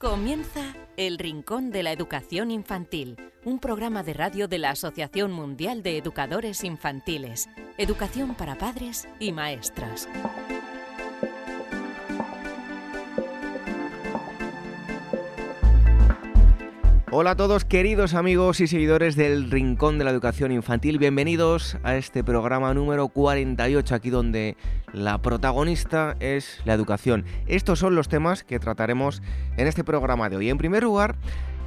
Comienza El Rincón de la Educación Infantil, un programa de radio de la Asociación Mundial de Educadores Infantiles, Educación para Padres y Maestras. Hola a todos queridos amigos y seguidores del Rincón de la Educación Infantil, bienvenidos a este programa número 48, aquí donde la protagonista es la educación. Estos son los temas que trataremos en este programa de hoy. En primer lugar,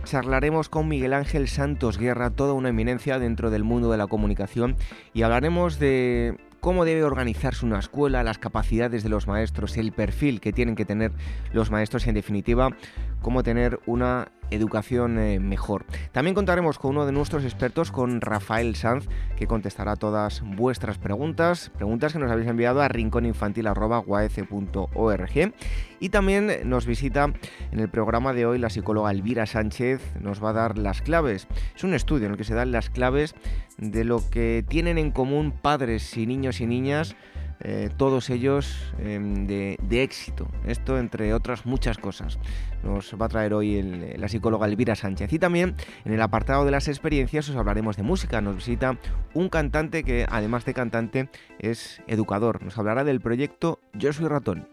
charlaremos con Miguel Ángel Santos Guerra, toda una eminencia dentro del mundo de la comunicación, y hablaremos de cómo debe organizarse una escuela, las capacidades de los maestros, el perfil que tienen que tener los maestros y en definitiva cómo tener una educación eh, mejor. También contaremos con uno de nuestros expertos, con Rafael Sanz, que contestará todas vuestras preguntas, preguntas que nos habéis enviado a rincóninfantil.org. Y también nos visita en el programa de hoy la psicóloga Elvira Sánchez, nos va a dar las claves. Es un estudio en el que se dan las claves de lo que tienen en común padres y niños y niñas eh, todos ellos em, de, éxito. Esto entre otras muchas cosas. Nos va a traer hoy la psicóloga Elvira Sánchez. Y también en el apartado de las experiencias os hablaremos de música. Nos visita un cantante que además de cantante es educador. Nos hablará del proyecto Yo soy ratón.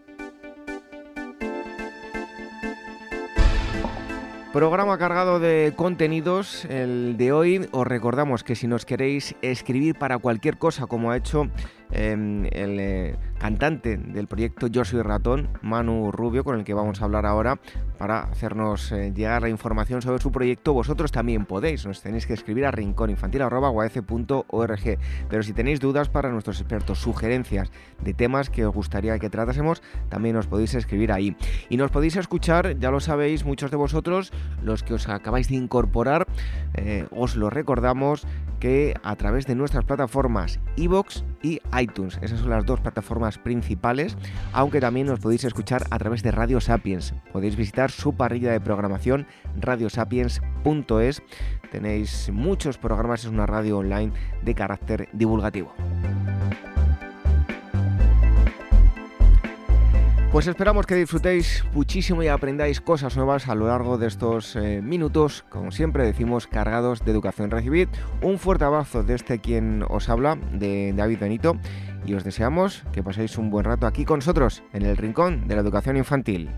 Programa cargado de contenidos, el de hoy. Os recordamos que si nos queréis escribir para cualquier cosa, como ha hecho Em, el eh, cantante del proyecto Yo Soy Ratón, Manu Rubio, con el que vamos a hablar ahora, para hacernos eh, llegar la información sobre su proyecto. Vosotros también podéis, nos tenéis que escribir a rincóninfantil.org. Pero si tenéis dudas para nuestros expertos, sugerencias de temas que os gustaría que tratásemos, también os podéis escribir ahí. Y nos podéis escuchar, ya lo sabéis, muchos de vosotros, los que os acabáis de incorporar, eh, os lo recordamos que a través de nuestras plataformas iBox y iTunes. Esas son las dos plataformas principales, aunque también nos podéis escuchar a través de Radio Sapiens. Podéis visitar su parrilla de programación radiosapiens.es. Tenéis muchos programas, es una radio online de carácter divulgativo. Pues esperamos que disfrutéis muchísimo y aprendáis cosas nuevas a lo largo de estos eh, minutos, como siempre decimos, cargados de educación. Recibid un fuerte abrazo de este quien os habla, de David Benito, y os deseamos que paséis un buen rato aquí con nosotros, en el Rincón de la Educación Infantil.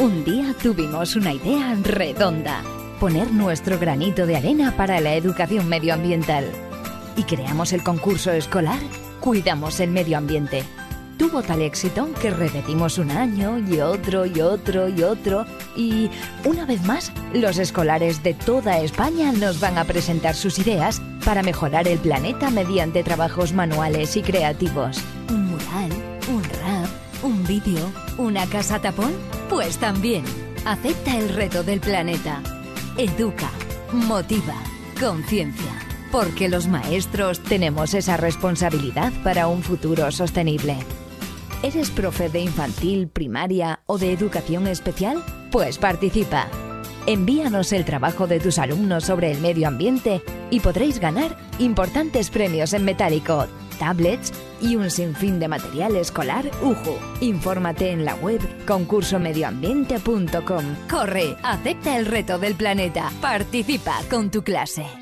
Un día tuvimos una idea redonda, poner nuestro granito de arena para la educación medioambiental. Y creamos el concurso escolar Cuidamos el Medio Ambiente. Tuvo tal éxito que repetimos un año y otro y otro y otro y una vez más los escolares de toda España nos van a presentar sus ideas para mejorar el planeta mediante trabajos manuales y creativos. Un mural, un rap, un vídeo, una casa tapón pues también, acepta el reto del planeta. Educa, motiva, conciencia. Porque los maestros tenemos esa responsabilidad para un futuro sostenible. ¿Eres profe de infantil, primaria o de educación especial? Pues participa. Envíanos el trabajo de tus alumnos sobre el medio ambiente y podréis ganar importantes premios en metálico tablets y un sinfín de material escolar UJU. Infórmate en la web concursomedioambiente.com. Corre, acepta el reto del planeta. Participa con tu clase.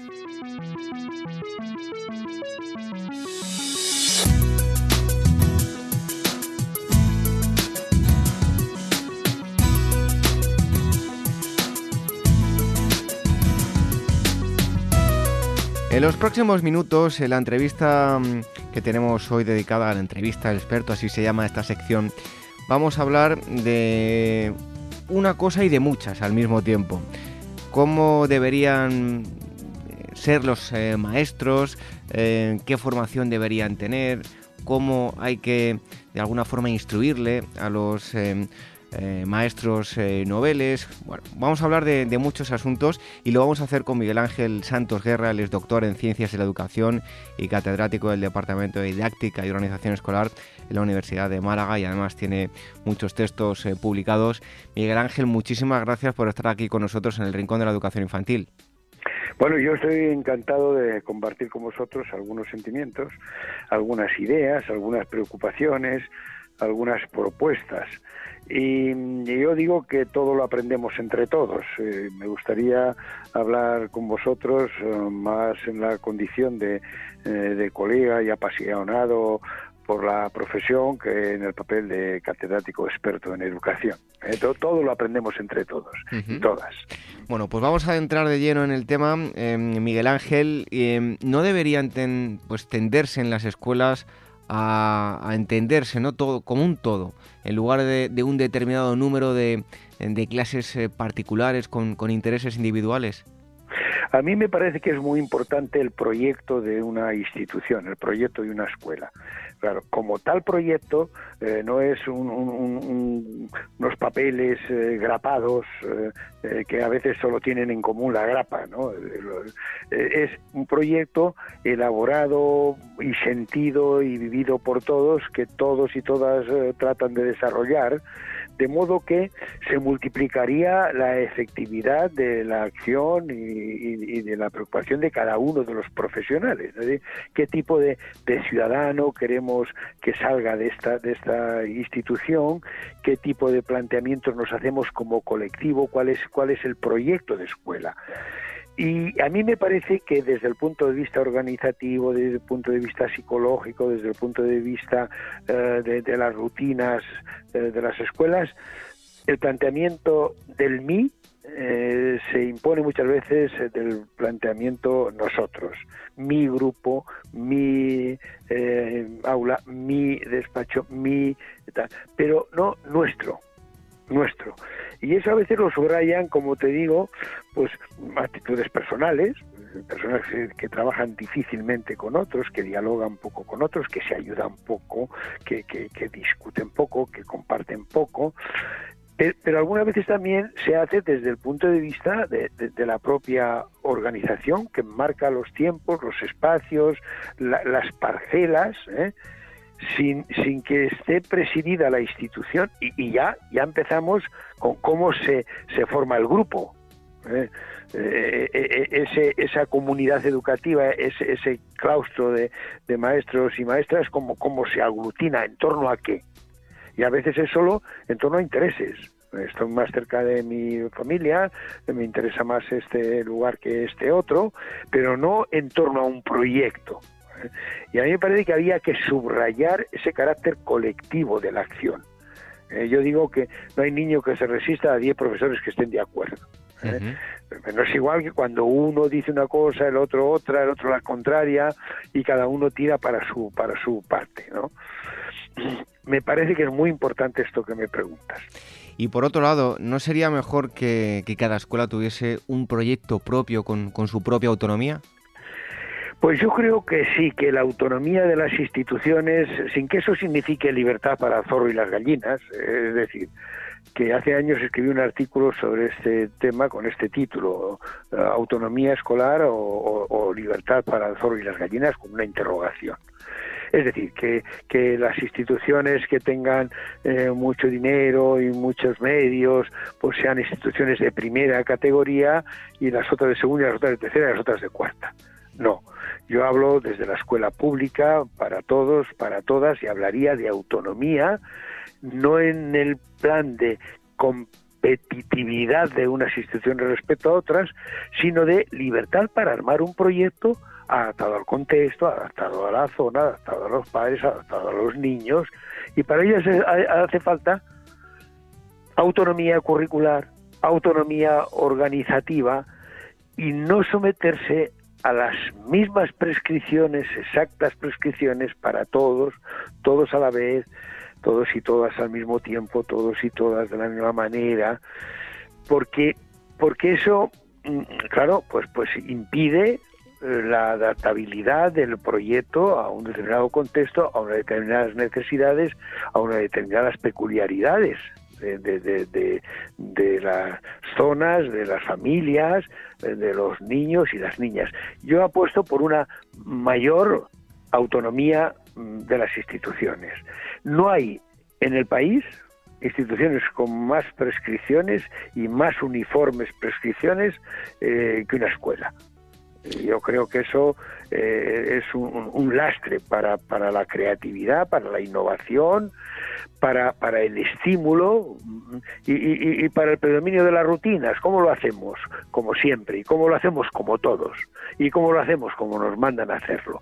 En los próximos minutos, en la entrevista mm, que tenemos hoy dedicada a la entrevista del experto, así se llama esta sección, vamos a hablar de una cosa y de muchas al mismo tiempo. Cómo deberían eh, ser los eh, maestros, eh, qué formación deberían tener, cómo hay que de alguna forma instruirle a los eh, maestros eh, noveles. Bueno, vamos a hablar de, muchos asuntos y lo vamos a hacer con Miguel Ángel Santos Guerra, él es doctor en Ciencias de la Educación y catedrático del Departamento de Didáctica y Organización Escolar en la Universidad de Málaga y además tiene muchos textos eh, publicados. Miguel Ángel, muchísimas gracias por estar aquí con nosotros en el Rincón de la Educación Infantil. Bueno, yo estoy encantado de compartir con vosotros algunos sentimientos, algunas ideas, algunas preocupaciones, algunas propuestas. Y, yo digo que todo lo aprendemos entre todos. Eh, me gustaría hablar con vosotros eh, más en la condición de, eh, de colega y apasionado por la profesión que en el papel de catedrático experto en educación. todo, lo aprendemos entre todos y todas. Bueno, pues vamos a entrar de lleno en el tema. Miguel Ángel, ¿no deberían pues, tenderse en las escuelas a, entenderse ¿no? todo, como un todo, en lugar de, un determinado número de, clases eh, particulares con, con intereses individuales? A mí me parece que es muy importante el proyecto de una institución, el proyecto de una escuela. Claro, como tal proyecto eh, no es unos papeles eh, grapados eh, que a veces solo tienen en común la grapa, ¿no? es un proyecto elaborado y sentido y vivido por todos que todos y todas tratan de desarrollar de modo que se multiplicaría la efectividad de la acción y, de la preocupación de cada uno de los profesionales. ¿Qué tipo de, ciudadano queremos que salga de esta, de esta institución? ¿Qué tipo de planteamientos nos hacemos como colectivo? ¿Cuál es, cuál es el proyecto de escuela? Y a mí me parece que desde el punto de vista organizativo, desde el punto de vista psicológico, desde el punto de vista eh, de, las rutinas eh, de las escuelas, el planteamiento del mí eh, se impone muchas veces del planteamiento nosotros, mi grupo, mi aula, mi despacho, mi pero no nuestro, nuestro. Y eso a veces lo subrayan, como te digo, pues actitudes personales, personas que, trabajan difícilmente con otros, que dialogan poco con otros, que se ayudan poco, que, discuten poco, que comparten poco. Pero, algunas veces también se hace desde el punto de vista de, la propia organización que marca los tiempos, los espacios, las parcelas. ¿eh? Sin, sin que esté presidida la institución y, ya, ya empezamos con cómo se, se forma el grupo. ¿eh? Eh, eh, ese, esa comunidad educativa, ese, ese claustro de, de, maestros y maestras, cómo, cómo se aglutina, en torno a qué. Y a veces es solo en torno a intereses. Estoy más cerca de mi familia, me interesa más este lugar que este otro, pero no en torno a un proyecto. Y a mí me parece que había que subrayar ese carácter colectivo de la acción. Eh, yo digo que no hay niño que se resista a 10 profesores que estén de acuerdo. ¿eh? No es igual que cuando uno dice una cosa, el otro otra, el otro la contraria, y cada uno tira para su, para su parte. ¿no? Me parece que es muy importante esto que me preguntas. Y por otro lado, ¿no sería mejor que, cada escuela tuviese un proyecto propio con, con su propia autonomía? Pues yo creo que sí, que la autonomía de las instituciones, sin que eso signifique libertad para zorro y las gallinas, es decir, que hace años escribí un artículo sobre este tema con este título, eh, Autonomía escolar o, libertad para el zorro y las gallinas, con una interrogación. Es decir, que, que las instituciones que tengan eh, mucho dinero y muchos medios, pues sean instituciones de primera categoría y las otras de segunda, y las otras de tercera y las otras de cuarta. No, yo hablo desde la escuela pública, para todos, para todas, y hablaría de autonomía, no en el plan de competitividad de unas instituciones respecto a otras, sino de libertad para armar un proyecto adaptado al contexto, adaptado a la zona, adaptado a los padres, adaptado a los niños, y para ello hace falta autonomía curricular, autonomía organizativa y no someterse a las mismas prescripciones, exactas prescripciones para todos, todos a la vez, todos y todas al mismo tiempo, todos y todas de la misma manera, porque, porque eso, mm, claro, pues, pues impide eh, la adaptabilidad del proyecto a un determinado contexto, a unas determinadas necesidades, a unas determinadas peculiaridades de, de, las zonas, de las familias, de los niños y las niñas. Yo apuesto por una mayor autonomía mm, de las instituciones. No hay en el país instituciones con más prescripciones y más uniformes prescripciones eh, que una escuela. Yo creo que eso eh, es un, lastre para, para, la creatividad, para la innovación, para, para el estímulo y, para el predominio de las rutinas. ¿Cómo lo hacemos? Como siempre. ¿Y cómo lo hacemos? Como todos. ¿Y cómo lo hacemos? Como nos mandan a hacerlo.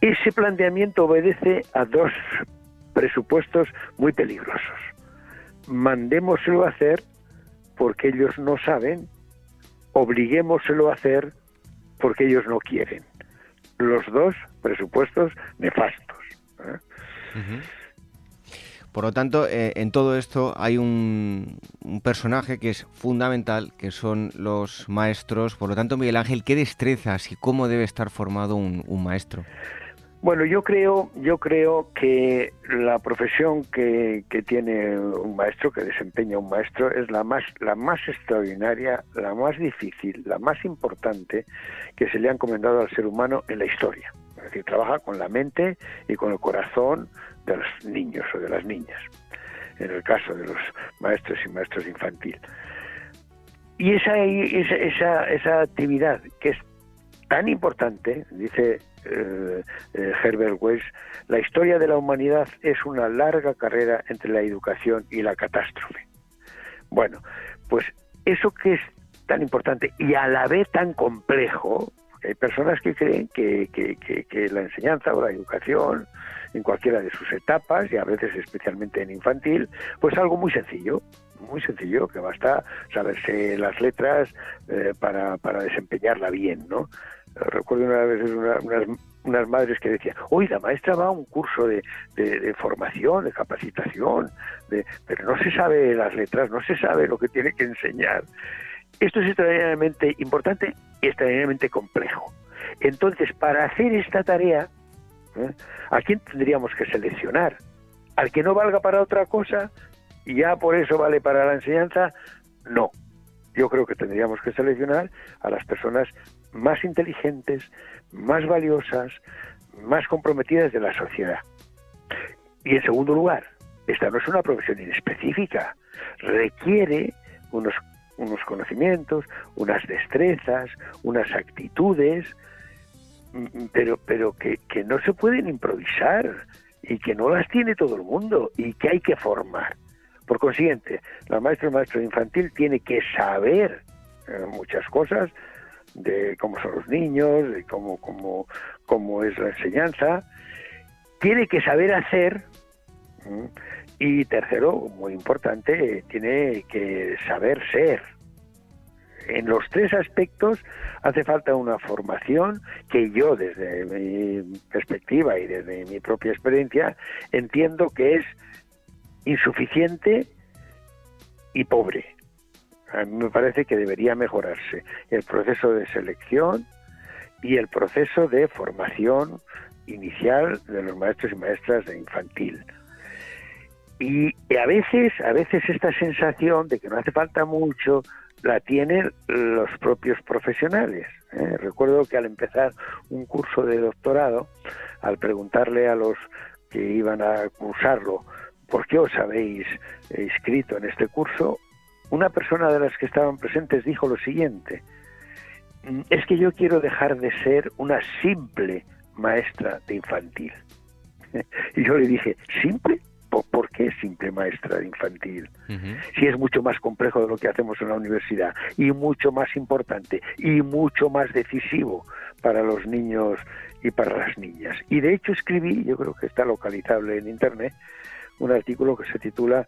Ese planteamiento obedece a dos presupuestos muy peligrosos. Mandémoselo a hacer porque ellos no saben, obliguémoselo a hacer porque ellos no quieren. Los dos presupuestos nefastos. ¿eh? Por lo tanto, eh, en todo esto hay un, personaje que es fundamental, que son los maestros. Por lo tanto, Miguel Ángel, ¿qué destrezas y cómo debe estar formado un maestro? Bueno, yo creo, yo creo que la profesión que, tiene un maestro, que desempeña un maestro, es la más, la más extraordinaria, la más difícil, la más importante que se le ha encomendado al ser humano en la historia. Es decir, trabaja con la mente y con el corazón de los niños o de las niñas, en el caso de los maestros y maestros infantil. Y esa, esa, esa actividad que es tan importante, dice eh, eh, Herbert West, la historia de la humanidad es una larga carrera entre la educación y la catástrofe. Bueno, pues eso que es tan importante y a la vez tan complejo, hay personas que creen que, que, la enseñanza o la educación en cualquiera de sus etapas y a veces especialmente en infantil, pues algo muy sencillo, muy sencillo, que basta saberse las letras eh, para desempeñarla bien, ¿no? Recuerdo una vez unas, unas madres que decían, hoy la maestra va a un curso de, de, formación, de capacitación, de, pero no se sabe las letras, no se sabe lo que tiene que enseñar. Esto es extraordinariamente importante y extraordinariamente complejo. Entonces, para hacer esta tarea, ¿eh? ¿a quién tendríamos que seleccionar? ¿Al que no valga para otra cosa y ya por eso vale para la enseñanza? No. Yo creo que tendríamos que seleccionar a las personas más inteligentes, más valiosas, más comprometidas de la sociedad. Y en segundo lugar, esta no es una profesión inespecífica, requiere unos, unos conocimientos, unas destrezas, unas actitudes, pero, pero que, que no se pueden improvisar y que no las tiene todo el mundo y que hay que formar. Por consiguiente, la maestra o maestro infantil tiene que saber eh, muchas cosas de cómo son los niños, de cómo, cómo, cómo es la enseñanza. Tiene que saber hacer. Y tercero, muy importante, tiene que saber ser. En los tres aspectos hace falta una formación que yo desde mi perspectiva y desde mi propia experiencia entiendo que es insuficiente y pobre. A mí me parece que debería mejorarse el proceso de selección y el proceso de formación inicial de los maestros y maestras de infantil. Y a veces, a veces esta sensación de que no hace falta mucho la tienen los propios profesionales. ¿eh? Recuerdo que al empezar un curso de doctorado, al preguntarle a los que iban a cursarlo, ¿por qué os habéis inscrito en este curso? Una persona de las que estaban presentes dijo lo siguiente, mm, es que yo quiero dejar de ser una simple maestra de infantil. y yo le dije, ¿simple? ¿Por qué simple maestra de infantil? Si es mucho más complejo de lo que hacemos en la universidad y mucho más importante y mucho más decisivo para los niños y para las niñas. Y de hecho escribí, yo creo que está localizable en Internet, un artículo que se titula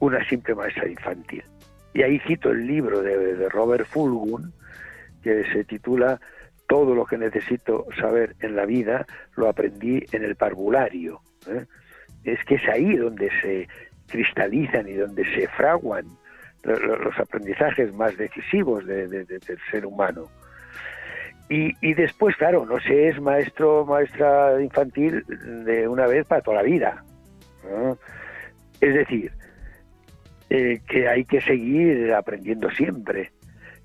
Una simple maestra de infantil. Y ahí cito el libro de, Robert Fulgun, que se titula Todo lo que necesito saber en la vida lo aprendí en el parvulario. ¿eh? Es que es ahí donde se cristalizan y donde se fraguan los aprendizajes más decisivos del ser humano. Y, después, claro, no se es maestro maestra infantil de una vez para toda la vida. Es decir, eh, que hay que seguir aprendiendo siempre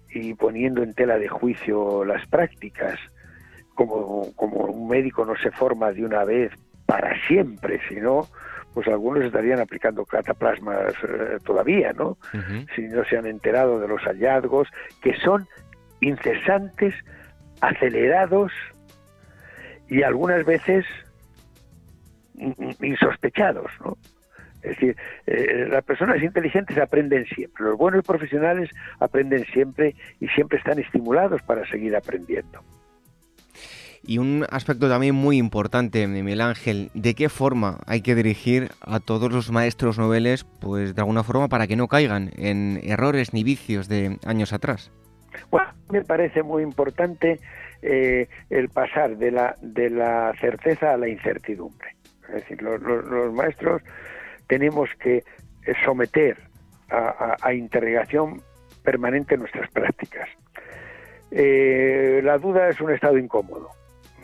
y poniendo en tela de juicio las prácticas. Como, como un médico no se forma de una vez para siempre, sino pues algunos estarían aplicando cataplasmas eh, todavía, ¿no? Si no se han enterado de los hallazgos que son incesantes, acelerados y algunas veces insospechados, ¿no? Es decir, eh, las personas inteligentes aprenden siempre, los buenos profesionales aprenden siempre y siempre están estimulados para seguir aprendiendo. Y un aspecto también muy importante, Miguel Ángel, ¿de qué forma hay que dirigir a todos los maestros noveles, pues de alguna forma para que no caigan en errores ni vicios de años atrás? Bueno, me parece muy importante eh, el pasar de la, de la certeza a la incertidumbre. Es decir, los, maestros tenemos que someter a, a, interrogación permanente nuestras prácticas. Eh, la duda es un estado incómodo.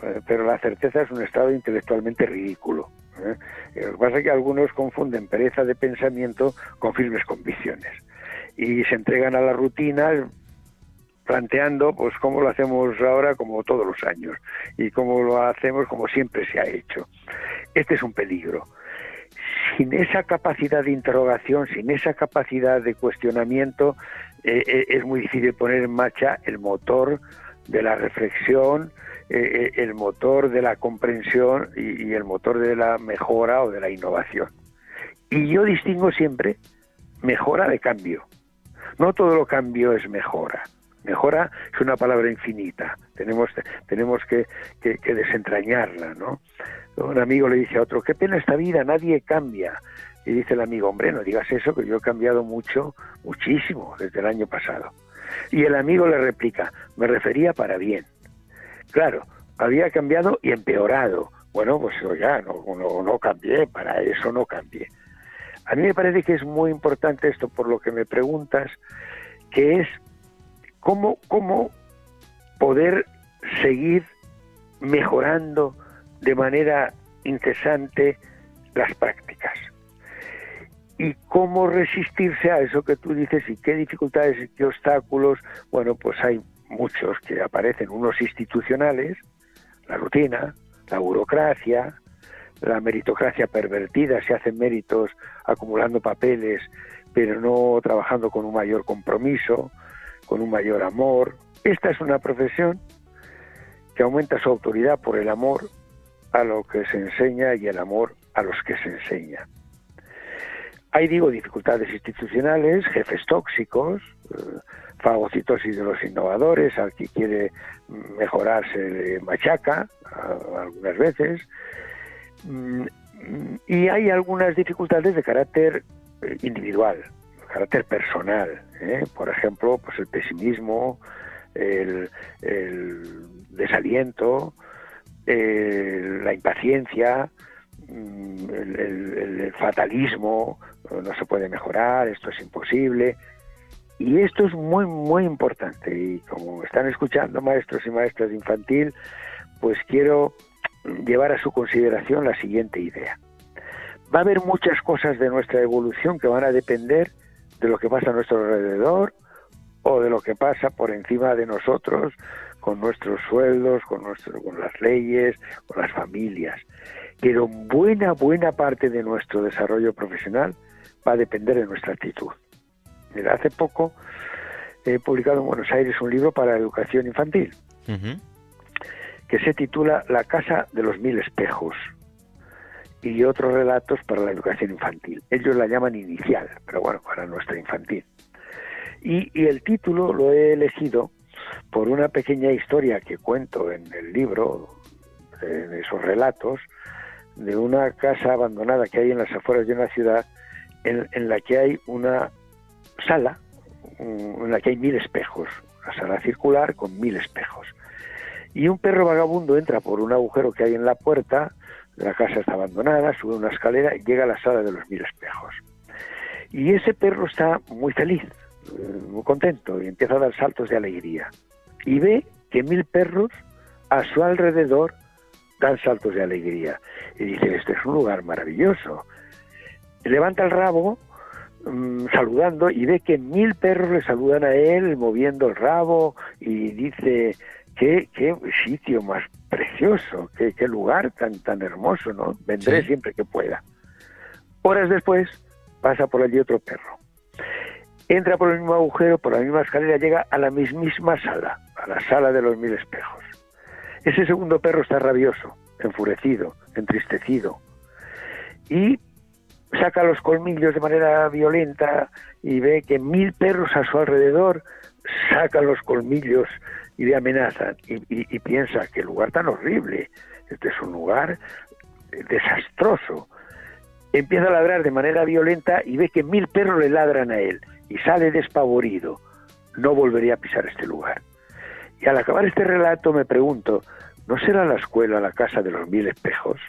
Eh, pero la certeza es un estado intelectualmente ridículo. ¿eh? Lo que pasa es que algunos confunden pereza de pensamiento con firmes convicciones y se entregan a la rutina planteando pues cómo lo hacemos ahora como todos los años y cómo lo hacemos como siempre se ha hecho. Este es un peligro. Sin esa capacidad de interrogación, sin esa capacidad de cuestionamiento, eh, es muy difícil poner en marcha el motor de la reflexión, eh, eh, el motor de la comprensión y, el motor de la mejora o de la innovación. Y yo distingo siempre mejora de cambio. No todo lo cambio es mejora. Mejora es una palabra infinita. Tenemos, tenemos que, que, desentrañarla, ¿no? Un amigo le dice a otro, qué pena esta vida, nadie cambia. Y dice el amigo, hombre, no digas eso, que yo he cambiado mucho, muchísimo desde el año pasado. Y el amigo le replica, me refería para bien. Claro, había cambiado y empeorado. Bueno, pues ya no, no, cambié, para eso no cambié. A mí me parece que es muy importante esto por lo que me preguntas, que es cómo, cómo poder seguir mejorando de manera incesante las prácticas. Y cómo resistirse a eso que tú dices y qué dificultades y qué obstáculos. Bueno, pues hay muchos que aparecen, unos institucionales, la rutina, la burocracia, la meritocracia pervertida, se hacen méritos acumulando papeles, pero no trabajando con un mayor compromiso, con un mayor amor. Esta es una profesión que aumenta su autoridad por el amor a lo que se enseña y el amor a los que se enseña. Hay, digo, dificultades institucionales, jefes tóxicos, eh, fagocitosis de los innovadores, al que quiere mejorar se machaca algunas veces. Mm, y hay algunas dificultades de carácter eh, individual, de carácter personal. ¿eh? Por ejemplo, pues el pesimismo, el, desaliento, la impaciencia, mm, el, fatalismo, no se puede mejorar, esto es imposible. Y esto es muy, muy importante. Y como están escuchando maestros y maestras de infantil, pues quiero llevar a su consideración la siguiente idea. Va a haber muchas cosas de nuestra evolución que van a depender de lo que pasa a nuestro alrededor o de lo que pasa por encima de nosotros con nuestros sueldos, con, nuestro, con las leyes, con las familias. Pero buena, buena parte de nuestro desarrollo profesional va a depender de nuestra actitud. Mira, hace poco he publicado en Buenos Aires un libro para educación infantil que se titula La casa de los mil espejos y otros relatos para la educación infantil. Ellos la llaman inicial, pero bueno, para nuestra infantil. Y, y el título lo he elegido por una pequeña historia que cuento en el libro, en esos relatos, de una casa abandonada que hay en las afueras de una ciudad en, la que hay una sala en la que hay mil espejos, una sala circular con mil espejos. Y un perro vagabundo entra por un agujero que hay en la puerta, la casa está abandonada, sube una escalera y llega a la sala de los mil espejos. Y ese perro está muy feliz, muy contento, y empieza a dar saltos de alegría. Y ve que mil perros a su alrededor dan saltos de alegría. Y dice, este es un lugar maravilloso. Levanta el rabo Mm, saludando y ve que mil perros le saludan a él moviendo el rabo y dice qué, qué sitio más precioso, qué, qué lugar tan, tan hermoso, ¿no? Vendré siempre que pueda. Horas después pasa por allí otro perro. Entra por el mismo agujero, por la misma escalera, llega a la mismísima sala, a la sala de los mil espejos. Ese segundo perro está rabioso, enfurecido, entristecido, y saca los colmillos de manera violenta y ve que mil perros a su alrededor sacan los colmillos y le amenazan y, piensa que lugar tan horrible, este es un lugar desastroso. Empieza a ladrar de manera violenta y ve que mil perros le ladran a él y sale despavorido. No volvería a pisar este lugar. Y al acabar este relato me pregunto, ¿no será la escuela la casa de los mil espejos?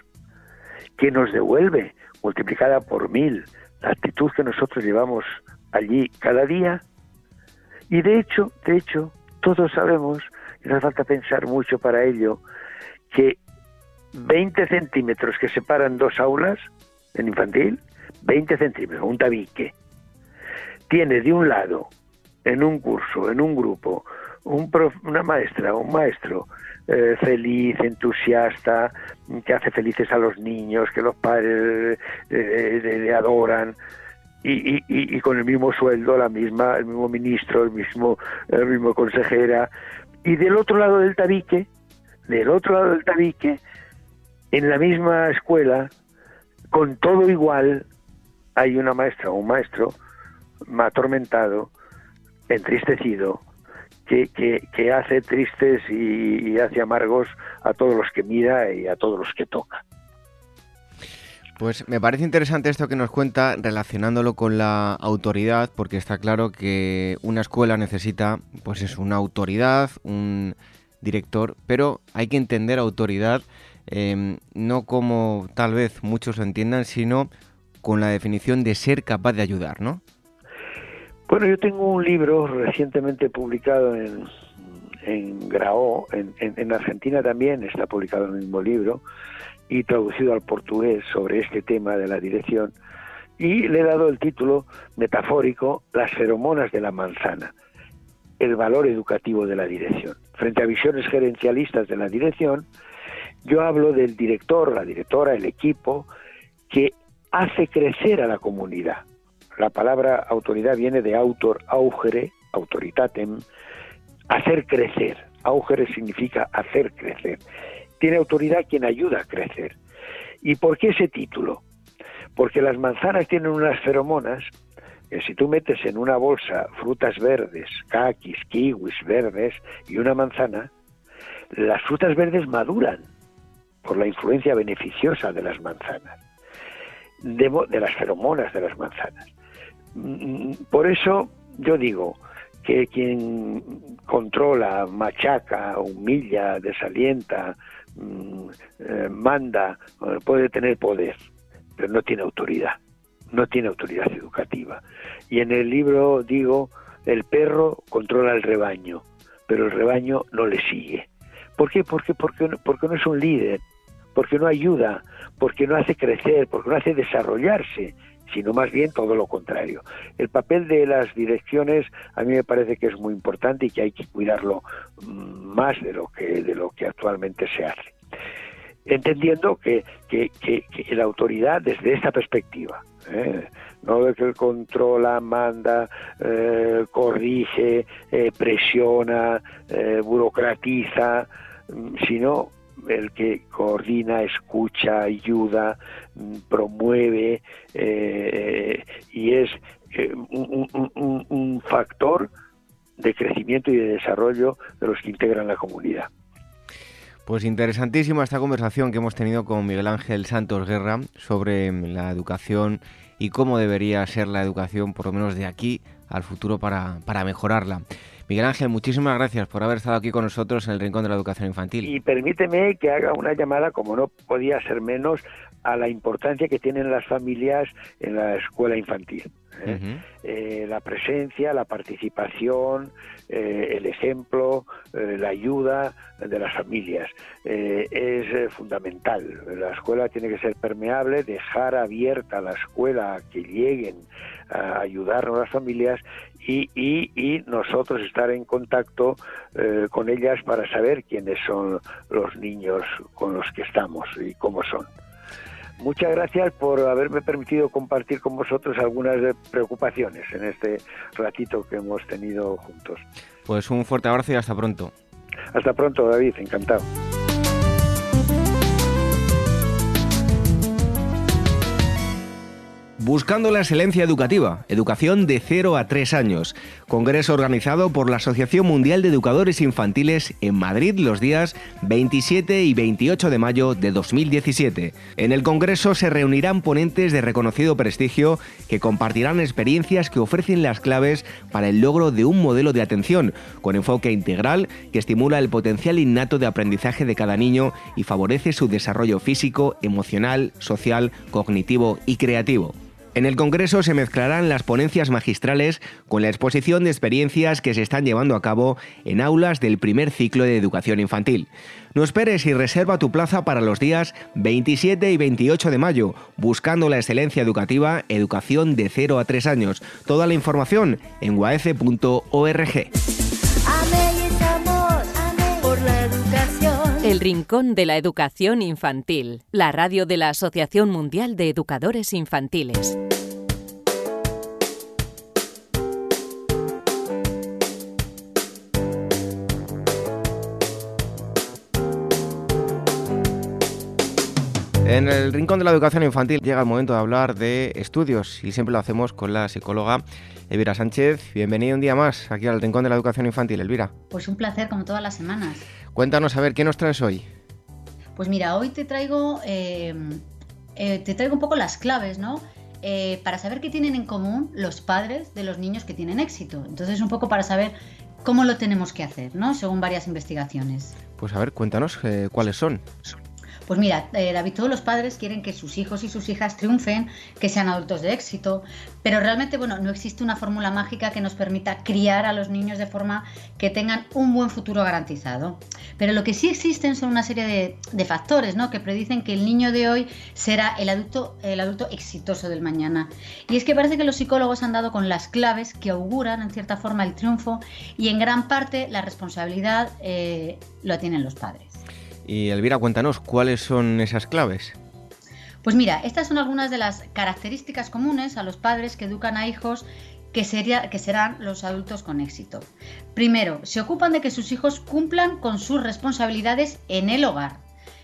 que nos devuelve multiplicada por mil la actitud que nosotros llevamos allí cada día. Y de hecho, de hecho, todos sabemos, y no hace falta pensar mucho para ello, que 20 centímetros que separan dos aulas en infantil, 20 centímetros, un tabique, tiene de un lado, en un curso, en un grupo, un una maestra, un maestro eh, feliz, entusiasta, que hace felices a los niños, que los padres eh, eh, le adoran. Y, y, y, con el mismo sueldo, la misma, el mismo ministro, el mismo, el mismo consejera. Y del otro lado del tabique, del otro lado del tabique, en la misma escuela, con todo igual, hay una maestra o un maestro atormentado, entristecido, que, hace tristes y, hace amargos a todos los que mira y a todos los que toca. Pues me parece interesante esto que nos cuenta relacionándolo con la autoridad, porque está claro que una escuela necesita, pues es una autoridad, un director, pero hay que entender autoridad em, no como tal vez muchos lo entiendan, sino con la definición de ser capaz de ayudar, ¿no? Bueno, yo tengo un libro recientemente publicado en, en Graó, en, Argentina también está publicado el mismo libro y traducido al portugués sobre este tema de la dirección y le he dado el título metafórico Las feromonas de la manzana, el valor educativo de la dirección. Frente a visiones gerencialistas de la dirección, yo hablo del director, la directora, el equipo que hace crecer a la comunidad, la palabra autoridad viene de autor, augere, autoritatem, hacer crecer. Augere significa hacer crecer. Tiene autoridad quien ayuda a crecer. ¿Y por qué ese título? Porque las manzanas tienen unas feromonas que si tú metes en una bolsa frutas verdes, caquis, kiwis verdes y una manzana, las frutas verdes maduran por la influencia beneficiosa de las manzanas, de las feromonas de las manzanas. Por eso yo digo que quien controla, machaca, humilla, desalienta, mm, eh, manda, eh, puede tener poder, pero no tiene autoridad, no tiene autoridad educativa. Y en el libro digo, el perro controla el rebaño, pero el rebaño no le sigue. ¿Por qué? Porque, porque, porque no es un líder, porque no ayuda, porque no hace crecer, porque no hace desarrollarse sino más bien todo lo contrario. El papel de las direcciones a mí me parece que es muy importante y que hay que cuidarlo mm, más de lo que, de lo que actualmente se hace. Entendiendo que, que, la autoridad desde esta perspectiva, ¿eh? no de que controla, manda, eh, corrige, eh, presiona, burocratiza, mm, sino el que coordina, escucha, ayuda, mm, promueve eh, y es eh, un, factor de crecimiento y de desarrollo de los que integran la comunidad. Pues interesantísima esta conversación que hemos tenido con Miguel Ángel Santos Guerra sobre la educación y cómo debería ser la educación, por lo menos de aquí al futuro, para, para mejorarla. Miguel Ángel, muchísimas gracias por haber estado aquí con nosotros en el Rincón de la Educación Infantil. Y permíteme que haga una llamada, como no podía ser menos, a la importancia que tienen las familias en la escuela infantil. ¿Eh? Eh, la presencia, la participación, eh, el ejemplo, la ayuda de las familias es fundamental. La escuela tiene que ser permeable, dejar abierta la escuela a que lleguen a ayudarnos las familias y, y, nosotros estar en contacto con ellas para saber quiénes son los niños con los que estamos y cómo son. Muchas gracias por haberme permitido compartir con vosotros algunas preocupaciones en este ratito que hemos tenido juntos. Pues un fuerte abrazo y hasta pronto. Hasta pronto, David, encantado. Buscando la excelencia educativa, educación de 0 a 3 años. Congreso organizado por la Asociación Mundial de Educadores Infantiles en Madrid los días 27 y 28 de mayo de 2017. En el Congreso se reunirán ponentes de reconocido prestigio que compartirán experiencias que ofrecen las claves para el logro de un modelo de atención con enfoque integral que estimula el potencial innato de aprendizaje de cada niño y favorece su desarrollo físico, emocional, social, cognitivo y creativo. En el Congreso se mezclarán las ponencias magistrales con la exposición de experiencias que se están llevando a cabo en aulas del primer ciclo de educación infantil. No esperes y reserva tu plaza para los días 27 y 28 de mayo, buscando la excelencia educativa, educación de 0 a 3 años. Toda la información en guaece.org. El Rincón de la Educación Infantil, la radio de la Asociación Mundial de Educadores Infantiles. En el Rincón de la Educación Infantil llega el momento de hablar de estudios y siempre lo hacemos con la psicóloga Elvira Sánchez. Bienvenida un día más aquí al Rincón de la Educación Infantil, Elvira. Pues un placer como todas las semanas. Cuéntanos a ver, ¿qué nos traes hoy? Pues mira, hoy te traigo, eh, eh, te traigo un poco las claves, ¿no? Eh, para saber qué tienen en común los padres de los niños que tienen éxito. Entonces, un poco para saber cómo lo tenemos que hacer, ¿no? Según varias investigaciones. Pues a ver, cuéntanos cuáles son. Pues mira, eh, David, todos los padres quieren que sus hijos y sus hijas triunfen, que sean adultos de éxito, pero realmente, bueno, no existe una fórmula mágica que nos permita criar a los niños de forma que tengan un buen futuro garantizado. Pero lo que sí existen son una serie de, factores, ¿no? Que predicen que el niño de hoy será el adulto, el adulto exitoso del mañana. Y es que parece que los psicólogos han dado con las claves que auguran, en cierta forma, el triunfo y en gran parte la responsabilidad eh, lo tienen los padres. Y Elvira, cuéntanos, ¿cuáles son esas claves? Pues mira, estas son algunas de las características comunes a los padres que educan a hijos que, sería, que serán los adultos con éxito. Primero, se ocupan de que sus hijos cumplan con sus responsabilidades en el hogar.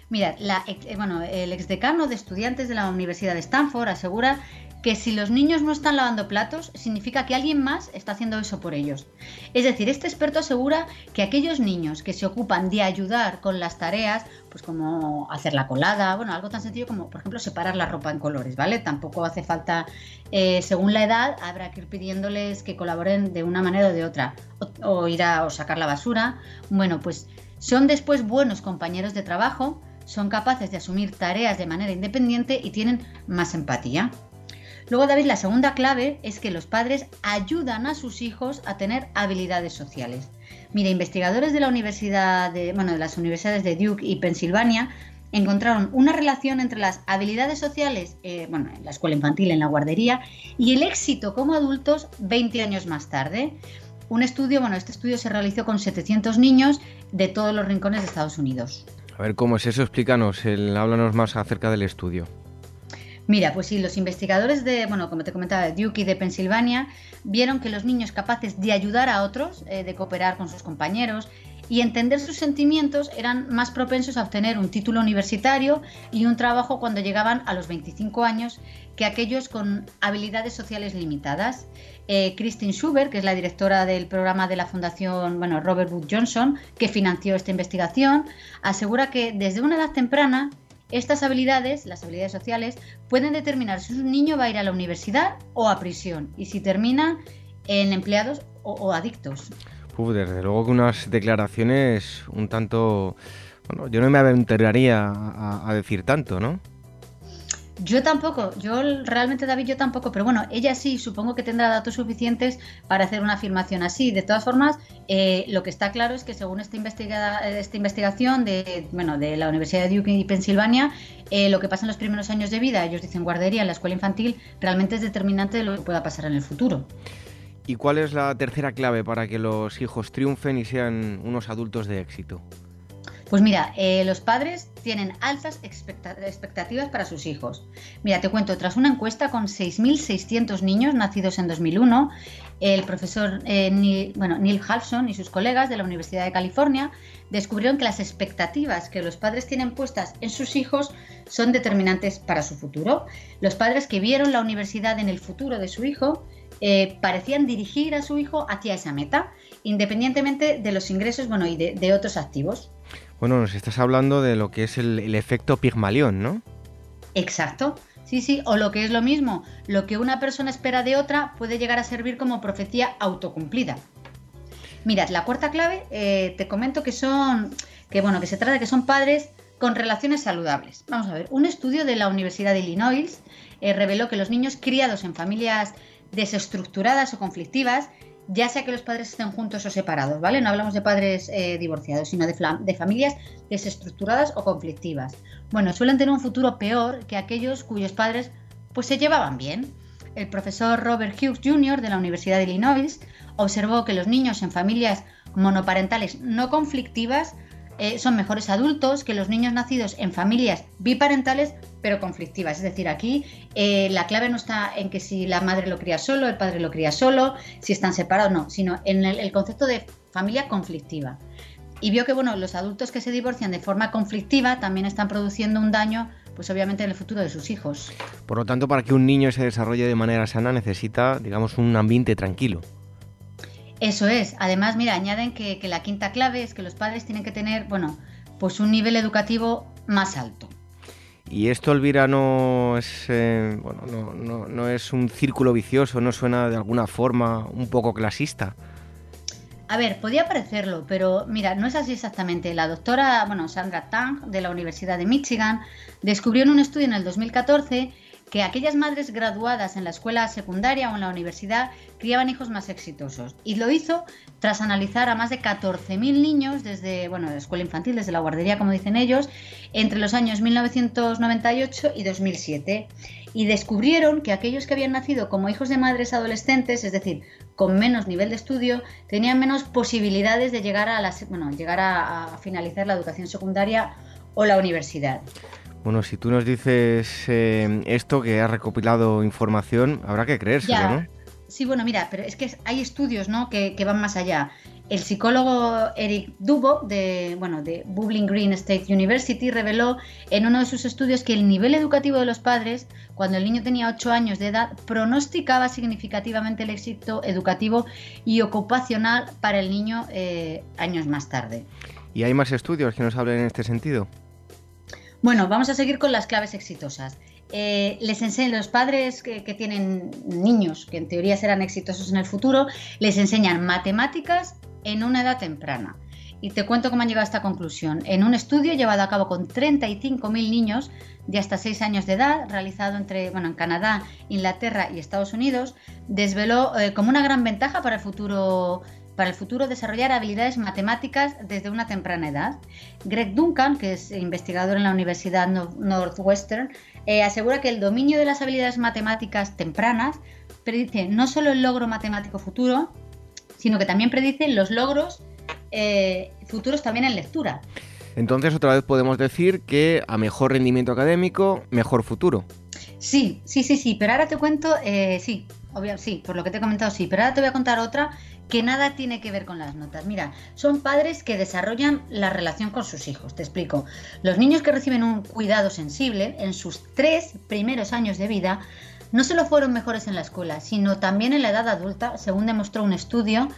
Mira, la, eh, bueno, el exdecano de estudiantes de la Universidad de Stanford asegura que si los niños no están lavando platos, significa que alguien más está haciendo eso por ellos. Es decir, este experto asegura que aquellos niños que se ocupan de ayudar con las tareas, pues como hacer la colada, bueno, algo tan sencillo como, por ejemplo, separar la ropa en colores, ¿vale? Tampoco hace falta, eh, según la edad, habrá que ir pidiéndoles que colaboren de una manera o de otra, o, ir a o sacar la basura. Bueno, pues son después buenos compañeros de trabajo, son capaces de asumir tareas de manera independiente y tienen más empatía. Luego, David, la segunda clave es que los padres ayudan a sus hijos a tener habilidades sociales. Mira, investigadores de la universidad de, bueno, de las universidades de Duke y Pensilvania encontraron una relación entre las habilidades sociales, eh, bueno, en la escuela infantil, en la guardería, y el éxito como adultos 20 años más tarde. Un estudio, bueno, este estudio se realizó con 700 niños de todos los rincones de Estados Unidos. A ver, ¿cómo es eso? Explícanos, háblanos más acerca del estudio. Mira, pues sí, los investigadores de, bueno, como te comentaba, de Duke y de Pensilvania, vieron que los niños capaces de ayudar a otros, eh, de cooperar con sus compañeros y entender sus sentimientos eran más propensos a obtener un título universitario y un trabajo cuando llegaban a los 25 años que aquellos con habilidades sociales limitadas. Eh, Christine Schubert, que es la directora del programa de la Fundación bueno, Robert Wood Johnson, que financió esta investigación, asegura que desde una edad temprana estas habilidades, las habilidades sociales, pueden determinar si un niño va a ir a la universidad o a prisión y si termina en empleados o, adictos. desde luego que unas declaraciones un tanto... Bueno, yo no me aventuraría a decir tanto, ¿no? Yo tampoco, yo realmente David, yo tampoco, pero bueno, ella sí, supongo que tendrá datos suficientes para hacer una afirmación así. De todas formas, eh, lo que está claro es que según esta, esta investigación de, bueno, de la Universidad de Duke y Pensilvania, eh, lo que pasa en los primeros años de vida, ellos dicen guardería en la escuela infantil, realmente es determinante de lo que pueda pasar en el futuro. ¿Y cuál es la tercera clave para que los hijos triunfen y sean unos adultos de éxito? Pues mira, eh, los padres tienen altas expectativas para sus hijos. Mira, te cuento, tras una encuesta con 6.600 niños nacidos en 2001, el profesor eh, Neil, bueno, y sus colegas de la Universidad de California descubrieron que las expectativas que los padres tienen puestas en sus hijos son determinantes para su futuro. Los padres que vieron la universidad en el futuro de su hijo eh, parecían dirigir a su hijo hacia esa meta, independientemente de los ingresos bueno, y de otros activos. Bueno, nos estás hablando de lo que es el, efecto Pigmalión, ¿no? Exacto. Sí, sí, o lo que es lo mismo, lo que una persona espera de otra puede llegar a servir como profecía autocumplida. Mirad, la cuarta clave, eh, te comento que son, que bueno, que se trata de que son padres con relaciones saludables. Vamos a ver, un estudio de la Universidad de Illinois eh, reveló que los niños criados en familias desestructuradas o conflictivas ya sea que los padres estén juntos o separados, ¿vale? No hablamos de padres eh, divorciados, sino de, familias desestructuradas o conflictivas. Bueno, suelen tener un futuro peor que aquellos cuyos padres pues se llevaban bien. El profesor Robert Hughes Jr. de la Universidad de Illinois observó que los niños en familias monoparentales no conflictivas eh, son mejores adultos que los niños nacidos en familias biparentales pero conflictivas. Es decir, aquí eh, la clave no está en que si la madre lo cría solo, el padre lo cría solo, si están separados, no, sino en el, concepto de familia conflictiva. Y vio que bueno, los adultos que se divorcian de forma conflictiva también están produciendo un daño, pues obviamente en el futuro de sus hijos. Por lo tanto, para que un niño se desarrolle de manera sana necesita, digamos, un ambiente tranquilo. Eso es. Además, mira, añaden que, la quinta clave es que los padres tienen que tener, bueno, pues un nivel educativo más alto. Y esto, Elvira, no es, eh, bueno, no, no, es un círculo vicioso, no suena de alguna forma un poco clasista. A ver, podía parecerlo, pero mira, no es así exactamente. La doctora, bueno, Sandra Tang, de la Universidad de Michigan, descubrió en un estudio en el 2014 que aquellas madres graduadas en la escuela secundaria o en la universidad criaban hijos más exitosos. Y lo hizo tras analizar a más de 14.000 niños desde, bueno, la escuela infantil, desde la guardería, como dicen ellos, entre los años 1998 y 2007. Y descubrieron que aquellos que habían nacido como hijos de madres adolescentes, es decir, con menos nivel de estudio, tenían menos posibilidades de llegar a, bueno, llegar a finalizar la educación secundaria o la universidad. Bueno, si tú nos dices eh, esto, que has recopilado información, habrá que creérselo, ¿no? Sí, bueno, mira, pero es que hay estudios ¿no? que, van más allá. El psicólogo Eric Dubo de, bueno, de Bowling Green State University reveló en uno de sus estudios que el nivel educativo de los padres, cuando el niño tenía 8 años de edad, pronosticaba significativamente el éxito educativo y ocupacional para el niño eh, años más tarde. ¿Y hay más estudios que nos hablen en este sentido? Bueno, vamos a seguir con las claves exitosas. Eh, les enseñan los padres que, tienen niños que en teoría serán exitosos en el futuro, les enseñan matemáticas en una edad temprana. Y te cuento cómo han llegado a esta conclusión. En un estudio llevado a cabo con 35.000 niños de hasta 6 años de edad, realizado entre, bueno, en Canadá, Inglaterra y Estados Unidos, desveló eh, como una gran ventaja para el futuro para el futuro desarrollar habilidades matemáticas desde una temprana edad. Greg Duncan, que es investigador en la Universidad Northwestern, eh, asegura que el dominio de las habilidades matemáticas tempranas predice no solo el logro matemático futuro, sino que también predice los logros eh, futuros también en lectura. Entonces, otra vez podemos decir que a mejor rendimiento académico, mejor futuro. Sí, sí, sí, sí, pero ahora te cuento, eh, sí, obvio, sí, por lo que te he comentado, sí, pero ahora te voy a contar otra que nada tiene que ver con las notas. Mira, son padres que desarrollan la relación con sus hijos. Te explico. Los niños que reciben un cuidado sensible en sus tres primeros años de vida no solo fueron mejores en la escuela, sino también en la edad adulta, según demostró un estudio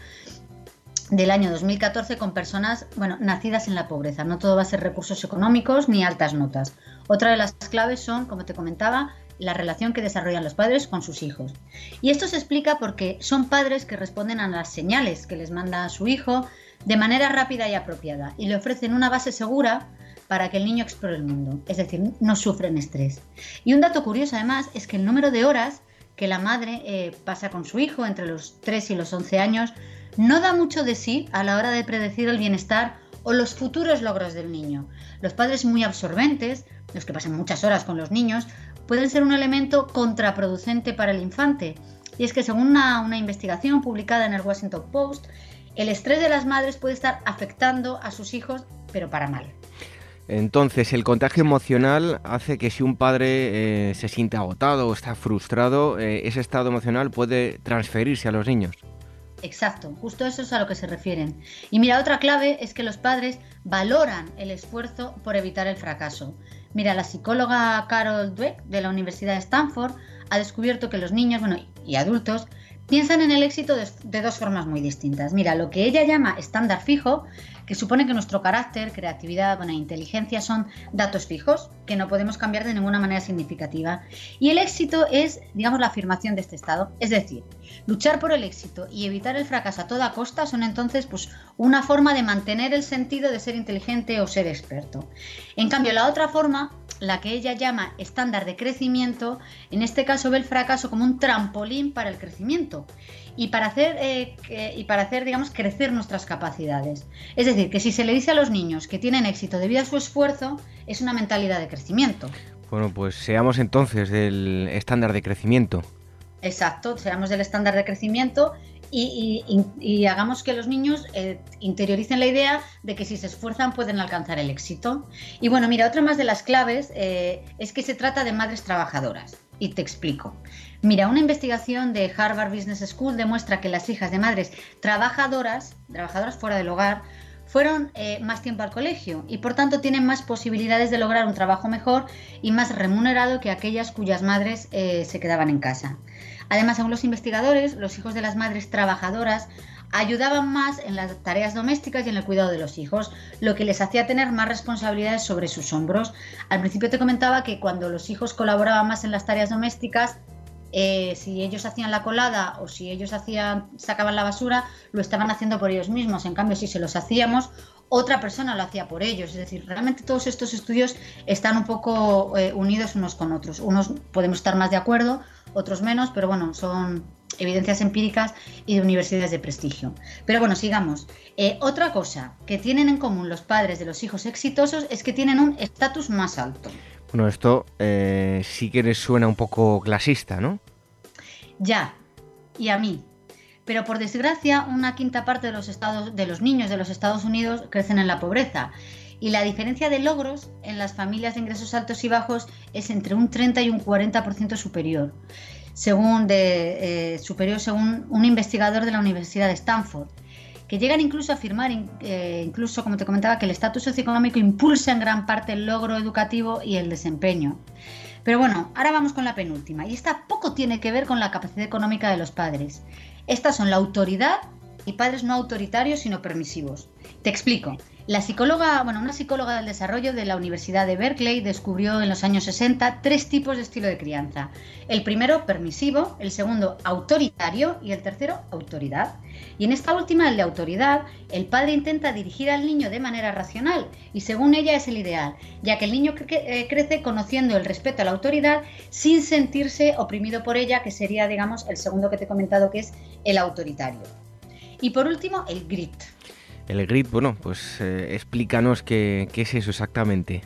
del año 2014 con personas, bueno, nacidas en la pobreza. No todo va a ser recursos económicos ni altas notas. Otra de las claves son, como te comentaba, la relación que desarrollan los padres con sus hijos. Y esto se explica porque son padres que responden a las señales que les manda su hijo de manera rápida y apropiada y le ofrecen una base segura para que el niño explore el mundo, es decir, no sufren estrés. Y un dato curioso además es que el número de horas que la madre eh, pasa con su hijo entre los 3 y los 11 años no da mucho de sí a la hora de predecir el bienestar o los futuros logros del niño. Los padres muy absorbentes, los que pasan muchas horas con los niños, pueden ser un elemento contraproducente para el infante. Y es que según una, investigación publicada en el Washington Post, el estrés de las madres puede estar afectando a sus hijos, pero para mal. Entonces, el contagio emocional hace que si un padre eh, se siente agotado o está frustrado, eh, ese estado emocional puede transferirse a los niños. Exacto, justo eso es a lo que se refieren. Y mira, otra clave es que los padres valoran el esfuerzo por evitar el fracaso. Mira, la psicóloga Carol Dweck de la Universidad de Stanford ha descubierto que los niños, bueno, y adultos piensan en el éxito de, dos formas muy distintas. Mira, lo que ella llama estándar fijo, que supone que nuestro carácter, creatividad, buena inteligencia son datos fijos que no podemos cambiar de ninguna manera significativa. Y el éxito es, digamos, la afirmación de este estado. Es decir, luchar por el éxito y evitar el fracaso a toda costa son entonces pues, una forma de mantener el sentido de ser inteligente o ser experto. En cambio, la otra forma la que ella llama estándar de crecimiento, en este caso ve el fracaso como un trampolín para el crecimiento y para hacer, eh, y para hacer digamos, crecer nuestras capacidades. Es decir, que si se le dice a los niños que tienen éxito debido a su esfuerzo, es una mentalidad de crecimiento. Bueno, pues seamos entonces del estándar de crecimiento. Exacto, seamos del estándar de crecimiento y, hagamos que los niños eh, interioricen la idea de que si se esfuerzan pueden alcanzar el éxito. Y bueno, mira, otra más de las claves eh, es que se trata de madres trabajadoras. Y te explico. Mira, una investigación de Harvard Business School demuestra que las hijas de madres trabajadoras, trabajadoras fuera del hogar, fueron eh, más tiempo al colegio y por tanto tienen más posibilidades de lograr un trabajo mejor y más remunerado que aquellas cuyas madres se quedaban en casa. Además, según los investigadores, los hijos de las madres trabajadoras ayudaban más en las tareas domésticas y en el cuidado de los hijos, lo que les hacía tener más responsabilidades sobre sus hombros. Al principio te comentaba que cuando los hijos colaboraban más en las tareas domésticas, eh, si ellos hacían la colada o si ellos hacían, sacaban la basura, lo estaban haciendo por ellos mismos. En cambio, si se los hacíamos, otra persona lo hacía por ellos. Es decir, realmente todos estos estudios están un poco eh, unidos unos con otros. Unos podemos estar más de acuerdo, otros menos, pero bueno, son evidencias empíricas y de universidades de prestigio. Pero bueno, sigamos. Eh, otra cosa que tienen en común los padres de los hijos exitosos es que tienen un estatus más alto. Bueno, esto eh, sí que les suena un poco clasista, ¿no? Ya, y a mí. Pero por desgracia, una quinta parte de los, estados, de los niños de los Estados Unidos crecen en la pobreza y la diferencia de logros en las familias de ingresos altos y bajos es entre un 30 y un 40% superior, según, de, eh, superior según un investigador de la Universidad de Stanford, que llegan incluso a afirmar, eh, incluso como te comentaba, que el estatus socioeconómico impulsa en gran parte el logro educativo y el desempeño. Pero bueno, ahora vamos con la penúltima, y esta poco tiene que ver con la capacidad económica de los padres. Estas son la autoridad y padres no autoritarios sino permisivos. Te explico. La psicóloga, bueno, una psicóloga del desarrollo de la Universidad de Berkeley descubrió en los años 60 tres tipos de estilo de crianza. El primero, permisivo, el segundo, autoritario y el tercero, autoridad. Y en esta última, el de autoridad, el padre intenta dirigir al niño de manera racional y según ella es el ideal, ya que el niño eh, crece conociendo el respeto a la autoridad sin sentirse oprimido por ella, que sería, digamos, el segundo que te he comentado, que es el autoritario. Y por último, el grit. El grit, bueno, pues eh, explícanos qué, es eso exactamente.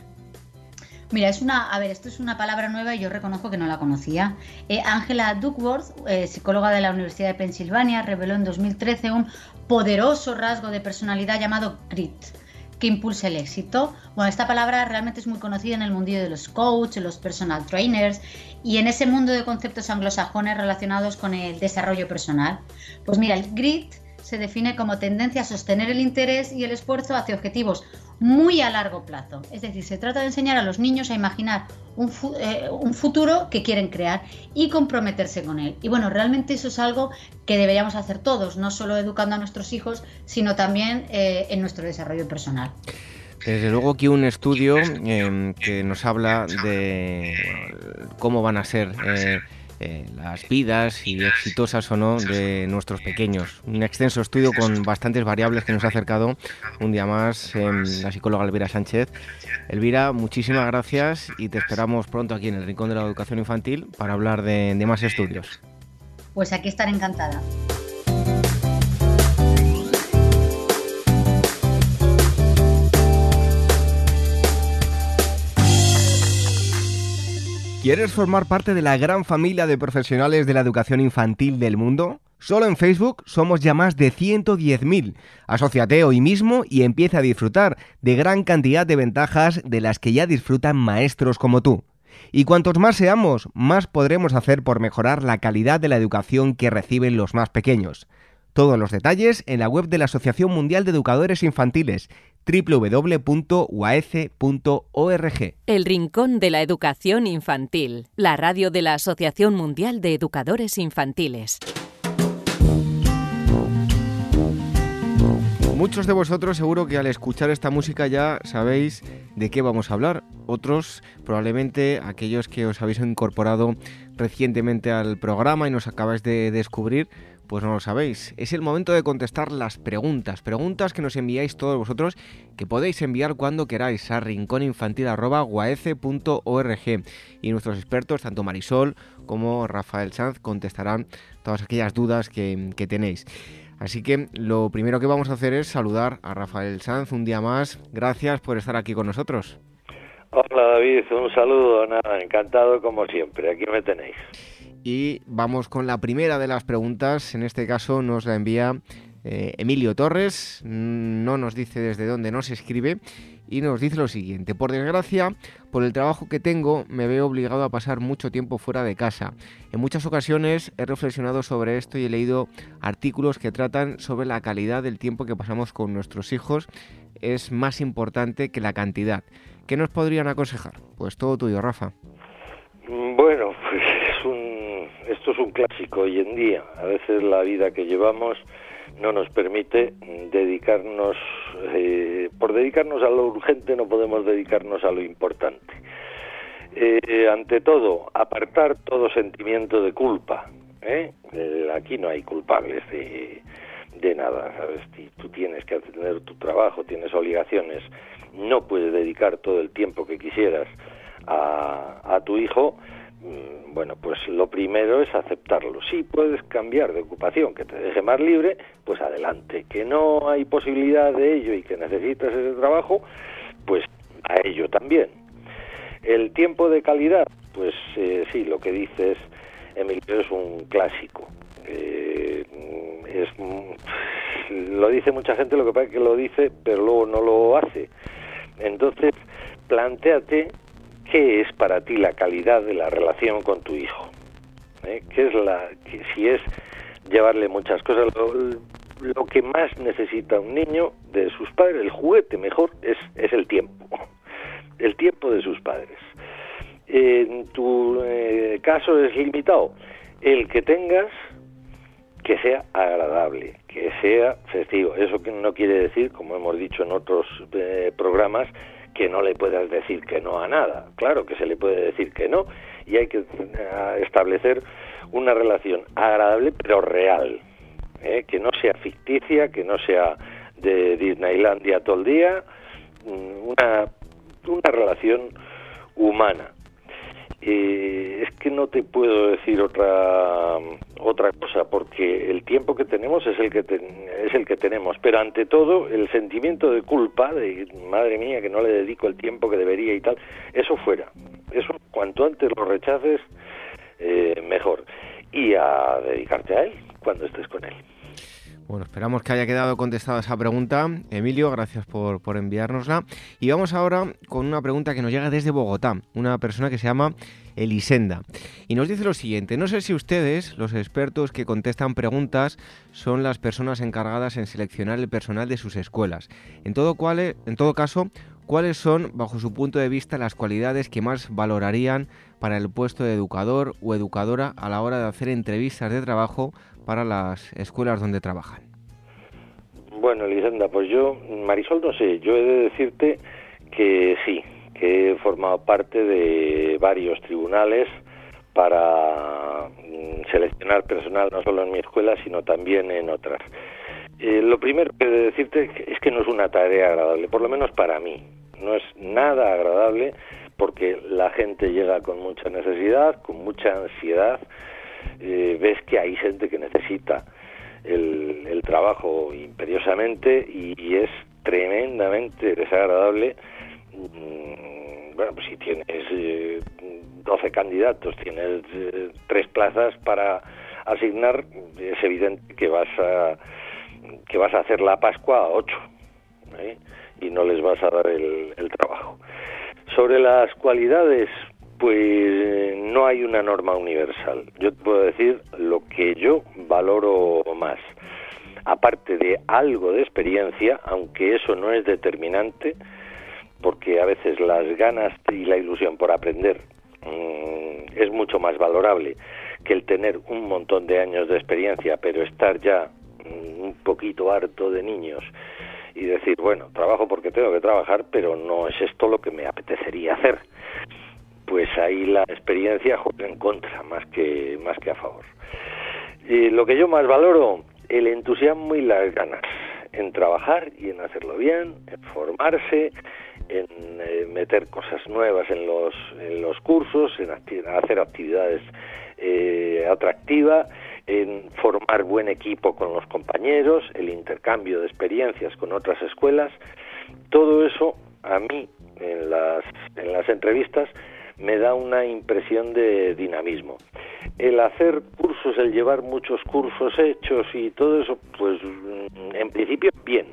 Mira, es una, a ver, esto es una palabra nueva y yo reconozco que no la conocía. Eh, Angela Duckworth, eh, psicóloga de la Universidad de Pensilvania, reveló en 2013 un poderoso rasgo de personalidad llamado grit, que impulsa el éxito. Bueno, esta palabra realmente es muy conocida en el mundillo de los coaches, los personal trainers y en ese mundo de conceptos anglosajones relacionados con el desarrollo personal. Pues mira, el grit se define como tendencia a sostener el interés y el esfuerzo hacia objetivos muy a largo plazo. Es decir, se trata de enseñar a los niños a imaginar un, eh, futuro que quieren crear y comprometerse con él. Y bueno, realmente eso es algo que deberíamos hacer todos, no solo educando a nuestros hijos, sino también eh, en nuestro desarrollo personal. Desde luego que un estudio em, que nos habla de cómo van a ser eh, las vidas y exitosas o no de nuestros pequeños. Un extenso estudio con bastantes variables que nos ha acercado un día más la psicóloga Elvira Sánchez. Elvira, muchísimas gracias y te esperamos pronto aquí en el Rincón de la Educación Infantil para hablar de, de más estudios. Pues aquí estaré encantada. ¿Quieres formar parte de la gran familia de profesionales de la educación infantil del mundo? Solo en Facebook somos ya más de 110.000. Asociate hoy mismo y empieza a disfrutar de gran cantidad de ventajas de las que ya disfrutan maestros como tú. Y cuantos más seamos, más podremos hacer por mejorar la calidad de la educación que reciben los más pequeños. Todos los detalles en la web de la Asociación Mundial de Educadores Infantiles www.uaece.org. El Rincón de la Educación Infantil, la radio de la Asociación Mundial de Educadores Infantiles. Muchos de vosotros seguro que al escuchar esta música ya sabéis de qué vamos a hablar. Otros, probablemente aquellos que os habéis incorporado recientemente al programa y nos acabáis de descubrir, pues no lo sabéis. Es el momento de contestar las preguntas. Preguntas que nos enviáis todos vosotros, que podéis enviar cuando queráis a rincóninfantil.org. Y nuestros expertos, tanto Marisol como Rafael Sanz, contestarán todas aquellas dudas que, que tenéis. Así que lo primero que vamos a hacer es saludar a Rafael Sanz un día más. Gracias por estar aquí con nosotros. Hola David, un saludo, nada, encantado como siempre, aquí me tenéis. Y vamos con la primera de las preguntas, en este caso nos la envía eh, Emilio Torres, no nos dice desde dónde nos escribe y nos dice lo siguiente, por desgracia, por el trabajo que tengo, me veo obligado a pasar mucho tiempo fuera de casa. En muchas ocasiones he reflexionado sobre esto y he leído artículos que tratan sobre la calidad del tiempo que pasamos con nuestros hijos. Es más importante que la cantidad. ¿Qué nos podrían aconsejar? Pues todo tuyo, Rafa. Bueno, es un, esto es un clásico hoy en día. A veces la vida que llevamos no nos permite dedicarnos, eh, por dedicarnos a lo urgente no podemos dedicarnos a lo importante. Eh, ante todo, apartar todo sentimiento de culpa. ¿eh? aquí no hay culpables de, de nada, ¿sabes? Tú tienes que atender tu trabajo, tienes obligaciones, no puedes dedicar todo el tiempo que quisieras a, a tu hijo, bueno, pues lo primero es aceptarlo. Si puedes cambiar de ocupación que te deje más libre, pues adelante. Que no hay posibilidad de ello y que necesitas ese trabajo, pues a ello también. El tiempo de calidad, pues eh, sí, lo que dices, Emilio, es un clásico. Eh, es, lo dice mucha gente, lo que pasa es que lo dice, pero luego no lo hace. Entonces, planteate ¿qué es para ti la calidad de la relación con tu hijo? ¿Eh? ¿Qué es la, si es llevarle muchas cosas, lo, que más necesita un niño de sus padres, el juguete mejor, es, es el tiempo, el tiempo de sus padres. En tu eh, caso es limitado, el que tengas que sea agradable, que sea festivo. Eso no quiere decir, como hemos dicho en otros eh, programas, que no le puedas decir que no a nada. Claro que se le puede decir que no y hay que eh, establecer una relación agradable pero real, ¿eh? que no sea ficticia, que no sea de Disneylandia todo el día, mm, una, una relación humana. Eh, es que no te puedo decir otra otra cosa porque el tiempo que tenemos es el que es el que tenemos. Pero ante todo el sentimiento de culpa de madre mía que no le dedico el tiempo que debería y tal eso fuera. Eso cuanto antes lo rechaces eh, mejor. Y a dedicarte a él cuando estés con él bueno, esperamos que haya quedado contestada esa pregunta. Emilio, gracias por, por enviárnosla. Y vamos ahora con una pregunta que nos llega desde Bogotá, una persona que se llama Elisenda. Y nos dice lo siguiente, no sé si ustedes, los expertos que contestan preguntas, son las personas encargadas en seleccionar el personal de sus escuelas. En todo, en todo caso, ¿cuáles son, bajo su punto de vista, las cualidades que más valorarían para el puesto de educador o educadora a la hora de hacer entrevistas de trabajo para las escuelas donde trabajan? Bueno, Elisenda, pues yo, Marisol, no sé, yo he de decirte que sí, que he formado parte de varios tribunales para mm, seleccionar personal no solo en mi escuela, sino también en otras. Eh, lo primero que he de decirte es que no es una tarea agradable, por lo menos para mí. No es nada agradable porque la gente llega con mucha necesidad, con mucha ansiedad, eh, ves que hay gente que necesita el, el trabajo imperiosamente y, es tremendamente desagradable. Mm, bueno, pues si tienes eh, 12 candidatos, tienes eh, tres plazas para asignar, es evidente que vas a que vas a hacer la Pascua a ocho ¿eh? y no les vas a dar el, el trabajo. Sobre las cualidades, pues no hay una norma universal. Yo te puedo decir lo que yo valoro más. Aparte de algo de experiencia, aunque eso no es determinante, porque a veces las ganas y la ilusión por aprender mm, es mucho más valorable que el tener un montón de años de experiencia, pero estar ya mm, un poquito harto de niños y decir, bueno, trabajo porque tengo que trabajar, pero no es esto lo que me apetecería hacer. Pues ahí la experiencia juega en contra más que más que a favor. Y lo que yo más valoro, el entusiasmo y las ganas en trabajar y en hacerlo bien, en formarse, en eh, meter cosas nuevas en los, en los cursos, en hacer actividades eh, atractivas, en formar buen equipo con los compañeros, el intercambio de experiencias con otras escuelas. Todo eso a mí en las, en las entrevistas me da una impresión de dinamismo. El hacer cursos, el llevar muchos cursos hechos y todo eso, pues en principio bien,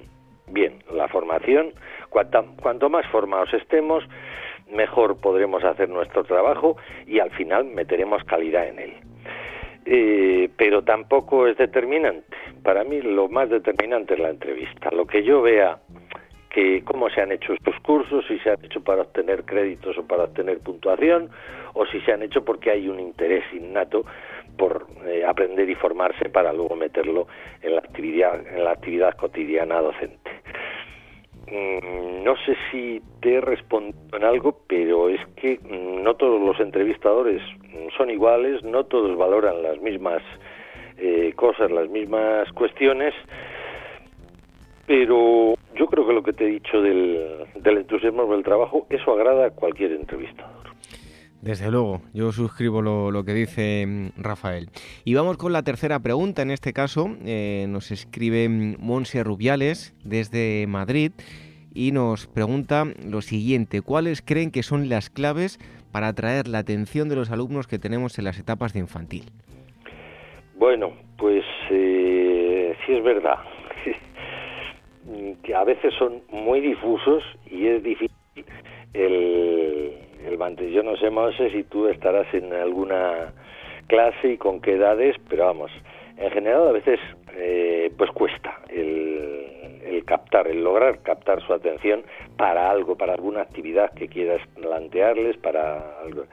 bien. La formación, cuanto más formados estemos, mejor podremos hacer nuestro trabajo y al final meteremos calidad en él. Eh, pero tampoco es determinante. Para mí lo más determinante es la entrevista. Lo que yo vea que cómo se han hecho estos cursos, si se han hecho para obtener créditos o para obtener puntuación, o si se han hecho porque hay un interés innato por eh, aprender y formarse para luego meterlo en la actividad, en la actividad cotidiana docente. Mm, no sé si te he respondido en algo, pero es que mm, no todos los entrevistadores son iguales, no todos valoran las mismas eh, cosas, las mismas cuestiones, pero yo creo que lo que te he dicho del, del entusiasmo del trabajo, eso agrada a cualquier entrevistador. Desde luego, yo suscribo lo, que dice mm, Rafael. Y vamos con la tercera pregunta. En este caso, eh, nos escribe mm, Monse Rubiales desde Madrid y nos pregunta lo siguiente: ¿Cuáles creen que son las claves para atraer la atención de los alumnos que tenemos en las etapas de infantil? Bueno, pues eh, sí es verdad que a veces son muy difusos y es difícil el el Yo no sé, sé si tú estarás en alguna clase y con qué edades, pero vamos, en general a veces eh, pues cuesta el, el, captar, el lograr captar su atención para algo, para alguna actividad que quieras plantearles, para algo.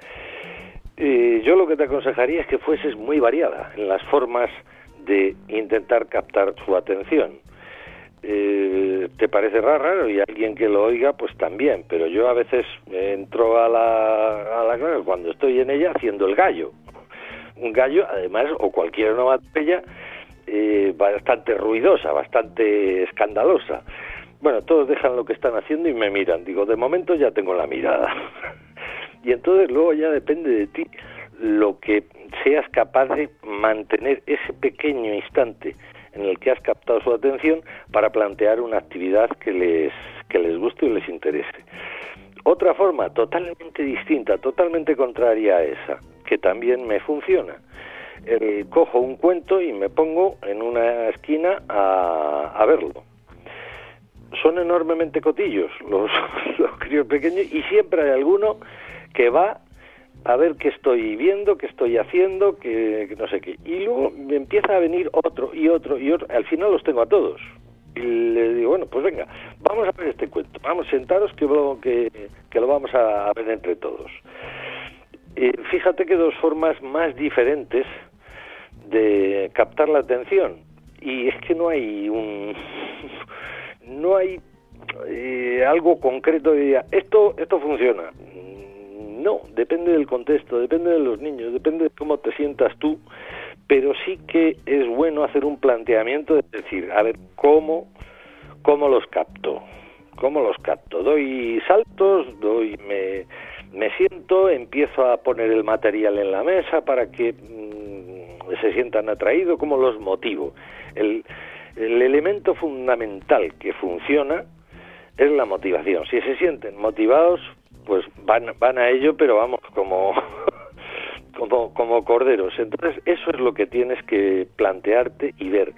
Eh, yo lo que te aconsejaría es que fueses muy variada en las formas de intentar captar su atención eh, te parece raro y alguien que lo oiga pues también pero yo a veces entro a la, a la cuando estoy en ella haciendo el gallo. Un gallo además o cualquier nueva eh, bastante ruidosa bastante escandalosa. Bueno todos dejan lo que están haciendo y me miran. Digo de momento ya tengo la mirada y entonces luego ya depende de ti lo que seas capaz de mantener ese pequeño instante en el que has captado su atención para plantear una actividad que les, que les guste y les interese. Otra forma totalmente distinta, totalmente contraria a esa, que también me funciona. Eh, cojo un cuento y me pongo en una esquina a, a verlo. Son enormemente cotillos los, los críos pequeños y siempre hay alguno que va a ver qué estoy viendo, qué estoy haciendo, que, no sé qué. Y luego me empieza a venir otro y otro y otro. Al final los tengo a todos. Y le digo, bueno, pues venga, vamos a ver este cuento. Vamos, sentaros que lo, que, lo vamos a ver entre todos. fíjate que dos formas más diferentes de captar la atención. Y es que no hay un... no hay eh, algo concreto de esto, esto funciona no, depende del contexto, depende de los niños, depende de cómo te sientas tú, pero sí que es bueno hacer un planteamiento de decir, a ver, ¿cómo, cómo los capto? ¿Cómo los capto? Doy saltos, doy, me, me siento, empiezo a poner el material en la mesa para que mm, se sientan atraídos, ¿cómo los motivo? El elemento fundamental que funciona es la motivación. Si se sienten motivados, pues van, van a ello, pero vamos, como, como, como corderos. Entonces, eso es lo que tienes que plantearte y ver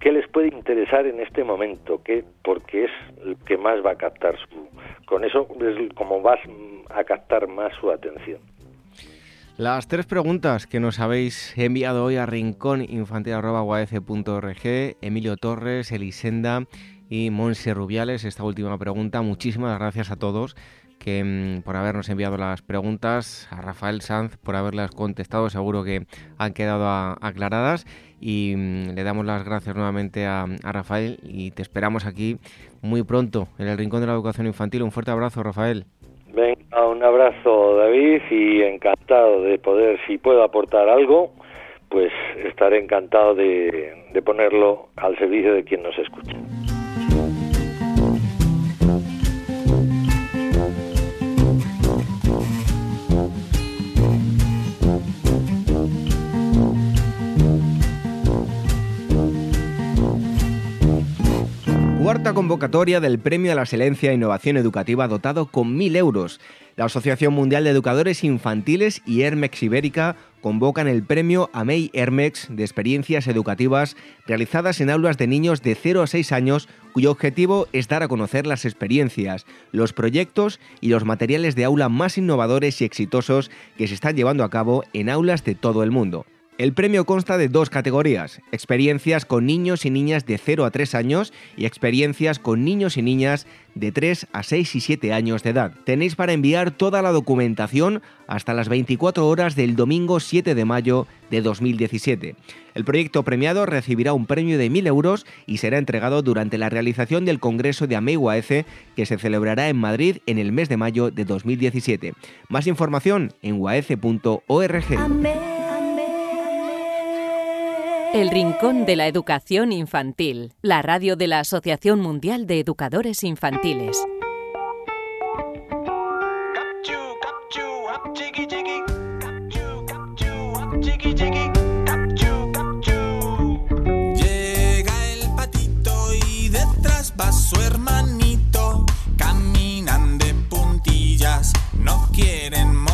qué les puede interesar en este momento, qué, porque es el que más va a captar su... Con eso es como vas a captar más su atención. Las tres preguntas que nos habéis enviado hoy a rincóninfantil.org, Emilio Torres, Elisenda y Monse Rubiales, esta última pregunta, muchísimas gracias a todos que, mm, por habernos enviado las preguntas, a Rafael Sanz por haberlas contestado, seguro que han quedado aclaradas y mm, le damos las gracias nuevamente a, Rafael y te esperamos aquí muy pronto en el Rincón de la Educación Infantil. Un fuerte abrazo, Rafael. Venga, un abrazo, David, y encantado de poder, si puedo aportar algo, pues estaré encantado de, ponerlo al servicio de quien nos escuche. Cuarta convocatoria del Premio a la Excelencia e Innovación Educativa dotado con 1.000 euros. La Asociación Mundial de Educadores Infantiles y Hermex Ibérica convocan el premio AMEI Hermex de experiencias educativas realizadas en aulas de niños de 0 a 6 años cuyo objetivo es dar a conocer las experiencias, los proyectos y los materiales de aula más innovadores y exitosos que se están llevando a cabo en aulas de todo el mundo. El premio consta de dos categorías, experiencias con niños y niñas de 0 a 3 años y experiencias con niños y niñas de 3 a 6 y 7 años de edad. Tenéis para enviar toda la documentación hasta las 24 horas del domingo 7 de mayo de 2017. El proyecto premiado recibirá un premio de 1.000 euros y será entregado durante la realización del Congreso de AMEI que se celebrará en Madrid en el mes de mayo de 2017. Más información en uaece.org. El Rincón de la Educación Infantil, la radio de la Asociación Mundial de Educadores Infantiles. Llega el patito y detrás va su hermanito. Caminan de puntillas, no quieren molestar.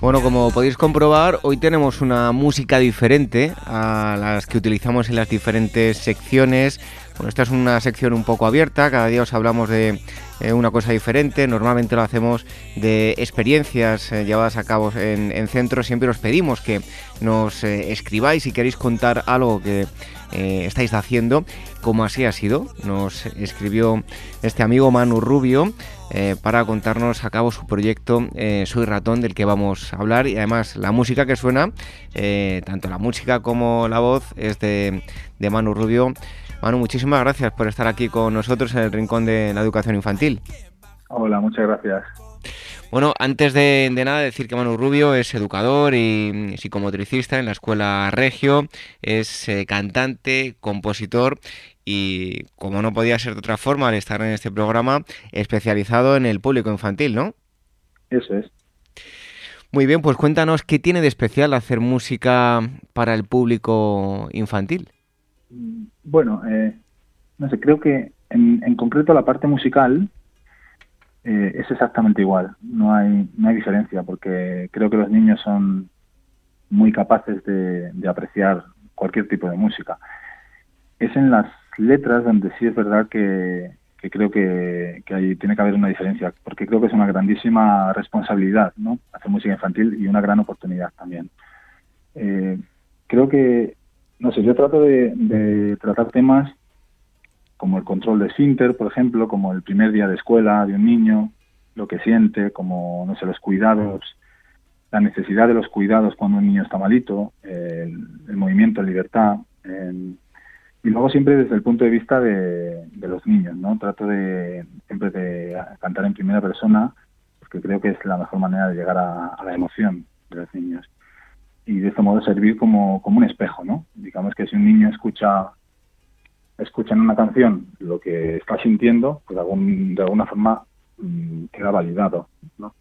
Bueno, como podéis comprobar, hoy tenemos una música diferente a las que utilizamos en las diferentes secciones. Bueno, esta es una sección un poco abierta, cada día os hablamos de eh, una cosa diferente, normalmente lo hacemos de experiencias eh, llevadas a cabo en, en centros, siempre os pedimos que nos eh, escribáis si queréis contar algo que estáis haciendo, como así ha sido. Nos escribió este amigo Manu Rubio eh, para contarnos a cabo su proyecto eh, Soy Ratón, del que vamos a hablar. Y además la música que suena, tanto la música como la voz, es de, de Manu Rubio. Manu, muchísimas gracias por estar aquí con nosotros en el Rincón de la Educación Infantil. Hola, muchas gracias. Bueno, antes de, de, nada decir que Manu Rubio es educador y psicomotricista en la Escuela Regio, es eh, cantante, compositor y, como no podía ser de otra forma al estar en este programa, especializado en el público infantil, ¿no? Eso es. Muy bien, pues cuéntanos qué tiene de especial hacer música para el público infantil. Bueno, eh, no sé, creo que en, en concreto la parte musical eh, es exactamente igual, no hay, no hay diferencia, porque creo que los niños son muy capaces de, de apreciar cualquier tipo de música. Es en las letras donde sí es verdad que, que creo que, que ahí tiene que haber una diferencia, porque creo que es una grandísima responsabilidad, ¿no? Hacer música infantil y una gran oportunidad también. Eh, creo que, no sé, yo trato de tratar temas como el control de esfínter, por ejemplo, como el primer día de escuela de un niño, lo que siente, como, no sé, los cuidados, la necesidad de los cuidados cuando un niño está malito, el, movimiento en libertad, el, y luego siempre desde el punto de vista de, los niños, ¿no? Trato de siempre de cantar en primera persona, porque creo que es la mejor manera de llegar a, a la emoción de los niños. Y de este modo servir como, como un espejo, ¿no? Digamos que si un niño escucha escucha en una canción lo que está sintiendo, pues de, algún, de alguna forma mmm, queda validado, ¿no?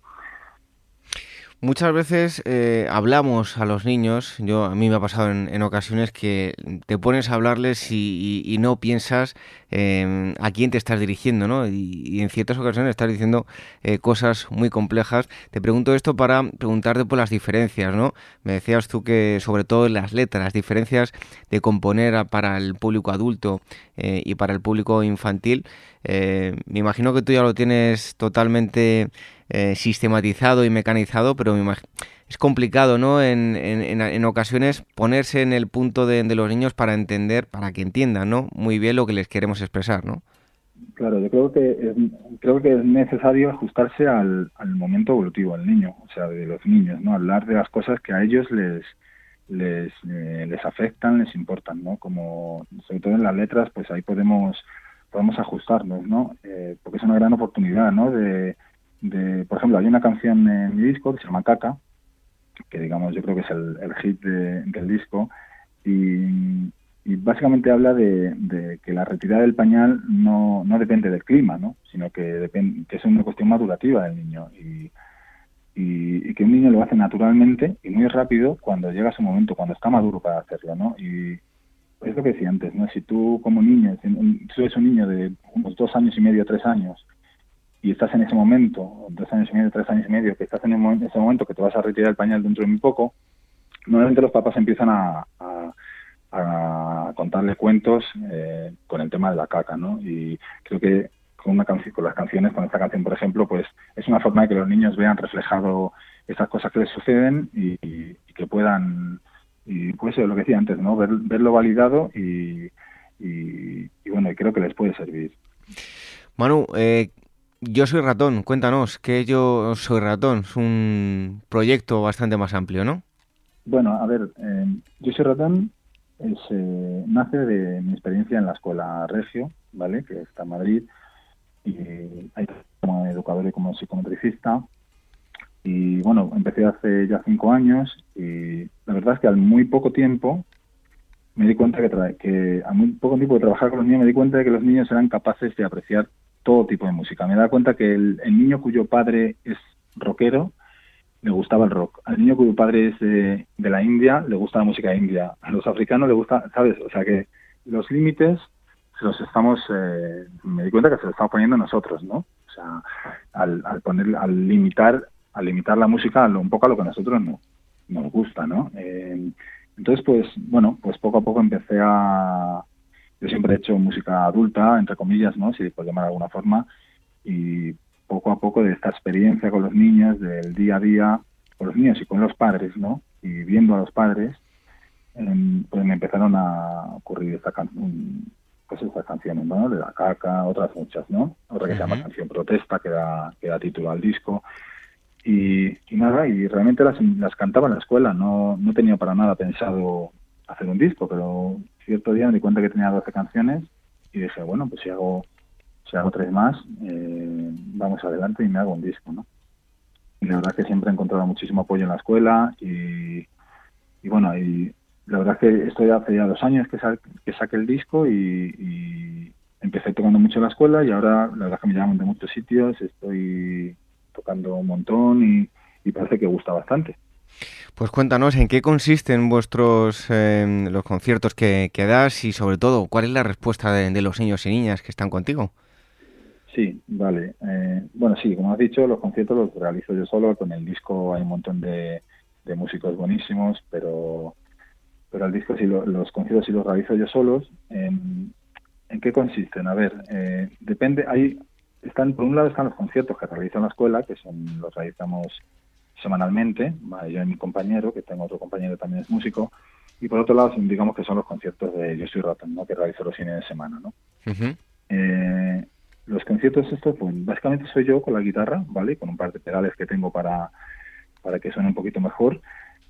Muchas veces eh, hablamos a los niños, yo a mí me ha pasado en, ocasiones que te pones a hablarles y, no piensas em, a quién te estás dirigiendo, ¿no? Y, en ciertas ocasiones estás diciendo eh, cosas muy complejas. Te pregunto esto para preguntarte por las diferencias, ¿no? Me decías tú que sobre todo en las letras, las diferencias de componer para el público adulto eh, y para el público infantil. me imagino que tú ya lo tienes totalmente eh, sistematizado y mecanizado, pero es complicado, ¿no? En, en, ocasiones ponerse en el punto de, los niños para entender, para que entiendan, ¿no? Muy bien lo que les queremos expresar, ¿no? Claro, yo creo que es, creo que es necesario ajustarse al, momento evolutivo al niño, o sea, de los niños, ¿no? Hablar de las cosas que a ellos les les, eh, les afectan, les importan, ¿no? Como sobre todo en las letras, pues ahí podemos podemos ajustarnos, ¿no? Eh, porque es una gran oportunidad, ¿no? De, de, por ejemplo, hay una canción en mi disco que se llama Caca, que digamos yo creo que es el, hit del disco, y, básicamente habla de, que la retirada del pañal no, no depende del clima, ¿no? sino que, depende, que es una cuestión madurativa del niño y, y, que un niño lo hace naturalmente y muy rápido cuando llega su momento, cuando está maduro para hacerlo. ¿no? Y es lo que decía antes, ¿no? si tú como niño, si tú eres un niño de unos dos años y medio, tres años, y estás en ese momento, dos años y medio, tres años y medio, que estás en ese momento que te vas a retirar el pañal dentro de muy poco, normalmente los papás empiezan a, contarle cuentos eh, con el tema de la caca, ¿no? Y creo que con una canción, con las canciones, con esta canción, por ejemplo, pues es una forma de que los niños vean reflejado esas cosas que les suceden y, que puedan, y pues lo que decía antes, ¿no? Ver, verlo validado y, y, bueno, y creo que les puede servir. Manu, eh, yo soy ratón, cuéntanos, que yo soy ratón, es un proyecto bastante más amplio, ¿no? Bueno, a ver, eh, yo soy ratón eh, nace de mi experiencia en la escuela Regio, ¿vale? Que está en Madrid, y ahí como educador y como psicometricista. Y bueno, empecé hace ya cinco años y la verdad es que al muy poco tiempo me di cuenta que, que a muy poco tiempo de trabajar con los niños me di cuenta de que los niños eran capaces de apreciar todo tipo de música. Me da cuenta que el, niño cuyo padre es rockero le gustaba el rock. Al niño cuyo padre es de, la India le gusta la música india. A los africanos le gusta, ¿sabes? O sea que los límites se los estamos, eh, me di cuenta que se los estamos poniendo nosotros, ¿no? O sea, al, al poner, al limitar, al limitar la música un poco a lo que a nosotros no, nos gusta, ¿no? Eh, entonces, pues, bueno, pues poco a poco empecé a, yo siempre he hecho música adulta, entre comillas, ¿no? Si puedo llamar de alguna forma, y poco a poco de esta experiencia con los niños, del día a día, con los niños y con los padres, ¿no? Y viendo a los padres, em, pues me empezaron a ocurrir esta pues estas canciones, ¿no? De la caca, otras muchas, ¿no? Otra que se llama Canción Protesta, que da, que da título al disco. Y, y, nada, y realmente las, las cantaba en la escuela, no, no tenía para nada pensado hacer un disco, pero cierto día me di cuenta que tenía 12 canciones y dije, bueno, pues si hago, si hago tres más, eh, vamos adelante y me hago un disco, ¿no? Y la verdad que siempre he encontrado muchísimo apoyo en la escuela y, y bueno, y la verdad que estoy hace ya dos años que, que saqué el disco y, empecé tocando mucho en la escuela y ahora la verdad que me llaman de muchos sitios, estoy tocando un montón y parece que gusta bastante. Pues cuéntanos en qué consisten vuestros em, los conciertos que, das y sobre todo cuál es la respuesta de, los niños y niñas que están contigo. Sí, vale. Eh, bueno, sí, como has dicho, los conciertos los realizo yo solo. Con el disco hay un montón de, músicos buenísimos, pero pero el disco sí los conciertos sí los realizo yo solos. ¿En, qué consisten? A ver, eh, depende. Hay están por un lado están los conciertos que realizo en la escuela, que son los realizamos semanalmente, yo y mi compañero, que tengo otro compañero que también es músico, y por otro lado, digamos que son los conciertos de Yo soy Ratón, ¿no? que realizo los fines de semana. ¿no? Eh, los conciertos estos, pues básicamente soy yo con la guitarra, ¿vale? Con un par de pedales que tengo para, para que suene un poquito mejor.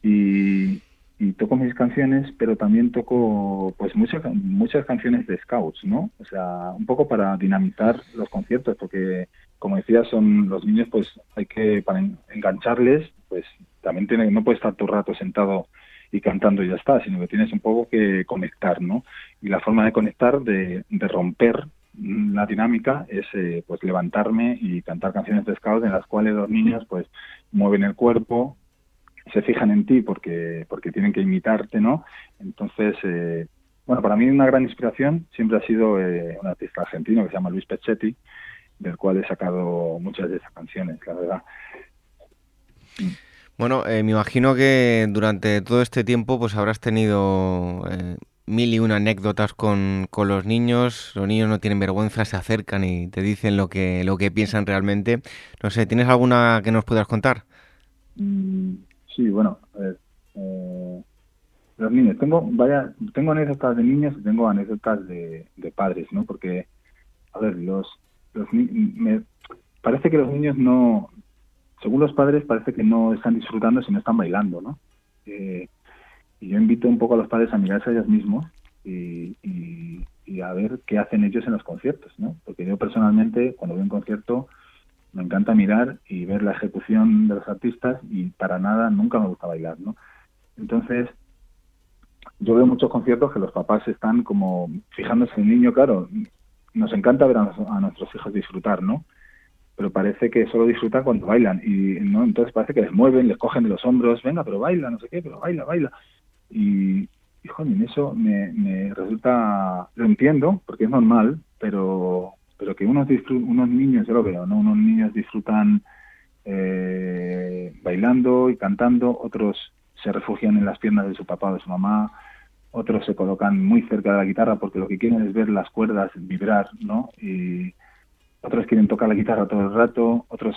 Y, y toco mis canciones, pero también toco pues muchas muchas canciones de scouts, ¿no? O sea, un poco para dinamizar los conciertos, porque como decía, son los niños, pues hay que para engancharles, pues también tiene no puedes estar todo rato sentado y cantando y ya está, sino que tienes un poco que conectar, ¿no? Y la forma de conectar, de, romper la dinámica es eh, pues levantarme y cantar canciones de scout en las cuales los niños pues mueven el cuerpo, se fijan en ti porque porque tienen que imitarte, ¿no? Entonces, eh, bueno, para mí una gran inspiración siempre ha sido eh, un artista argentino que se llama Luis Peccetti, del cual he sacado muchas de esas canciones, la verdad. Bueno, me imagino que durante todo este tiempo pues habrás tenido mil y una anécdotas con, con, los niños. Los niños no tienen vergüenza, se acercan y te dicen lo que, lo que piensan realmente. No sé, ¿tienes alguna que nos puedas contar? Mm, sí, bueno, a ver, eh, los niños. Tengo, vaya, tengo anécdotas de niños y tengo anécdotas de, de padres, ¿no? Porque, a ver, los, los me, parece que los niños no, según los padres, parece que no están disfrutando si no están bailando, ¿no? Eh, y yo invito un poco a los padres a mirarse a ellos mismos y, a ver qué hacen ellos en los conciertos, ¿no? Porque yo personalmente, cuando a un concierto, me encanta mirar y ver la ejecución de los artistas y para nada nunca me gusta bailar, ¿no? Entonces, yo veo muchos conciertos que los papás están como fijándose en el niño, claro, nos encanta ver a, nuestros hijos disfrutar, ¿no? Pero parece que solo disfrutan cuando bailan y no entonces parece que les mueven, les cogen de los hombros, venga, pero baila, no sé qué, pero baila, baila. Y, y eso me, resulta, lo entiendo, porque es normal, pero, pero que unos, unos niños, yo lo veo, ¿no? Unos niños disfrutan eh, bailando y cantando, otros se refugian en las piernas de su papá o de su mamá, otros se colocan muy cerca de la guitarra porque lo que quieren es ver las cuerdas vibrar, ¿no? Y otros quieren tocar la guitarra todo el rato, otros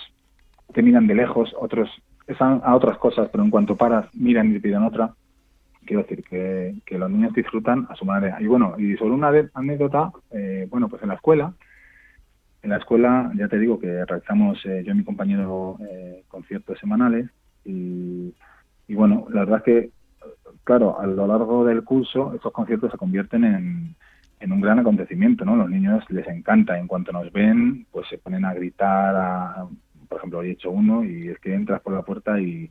te miran de lejos, otros están a otras cosas, pero en cuanto paras, miran y te piden otra quiero decir que, que, los niños disfrutan a su manera. Y bueno, y sobre una anécdota, eh, bueno, pues en la escuela, en la escuela ya te digo que realizamos eh, yo y mi compañero eh, conciertos semanales y, bueno, la verdad que, claro, a lo largo del curso estos conciertos se convierten en, en un gran acontecimiento, ¿no? Los niños les encanta, en cuanto nos ven, pues se ponen a gritar, a, por ejemplo, hoy he hecho uno y es que entras por la puerta y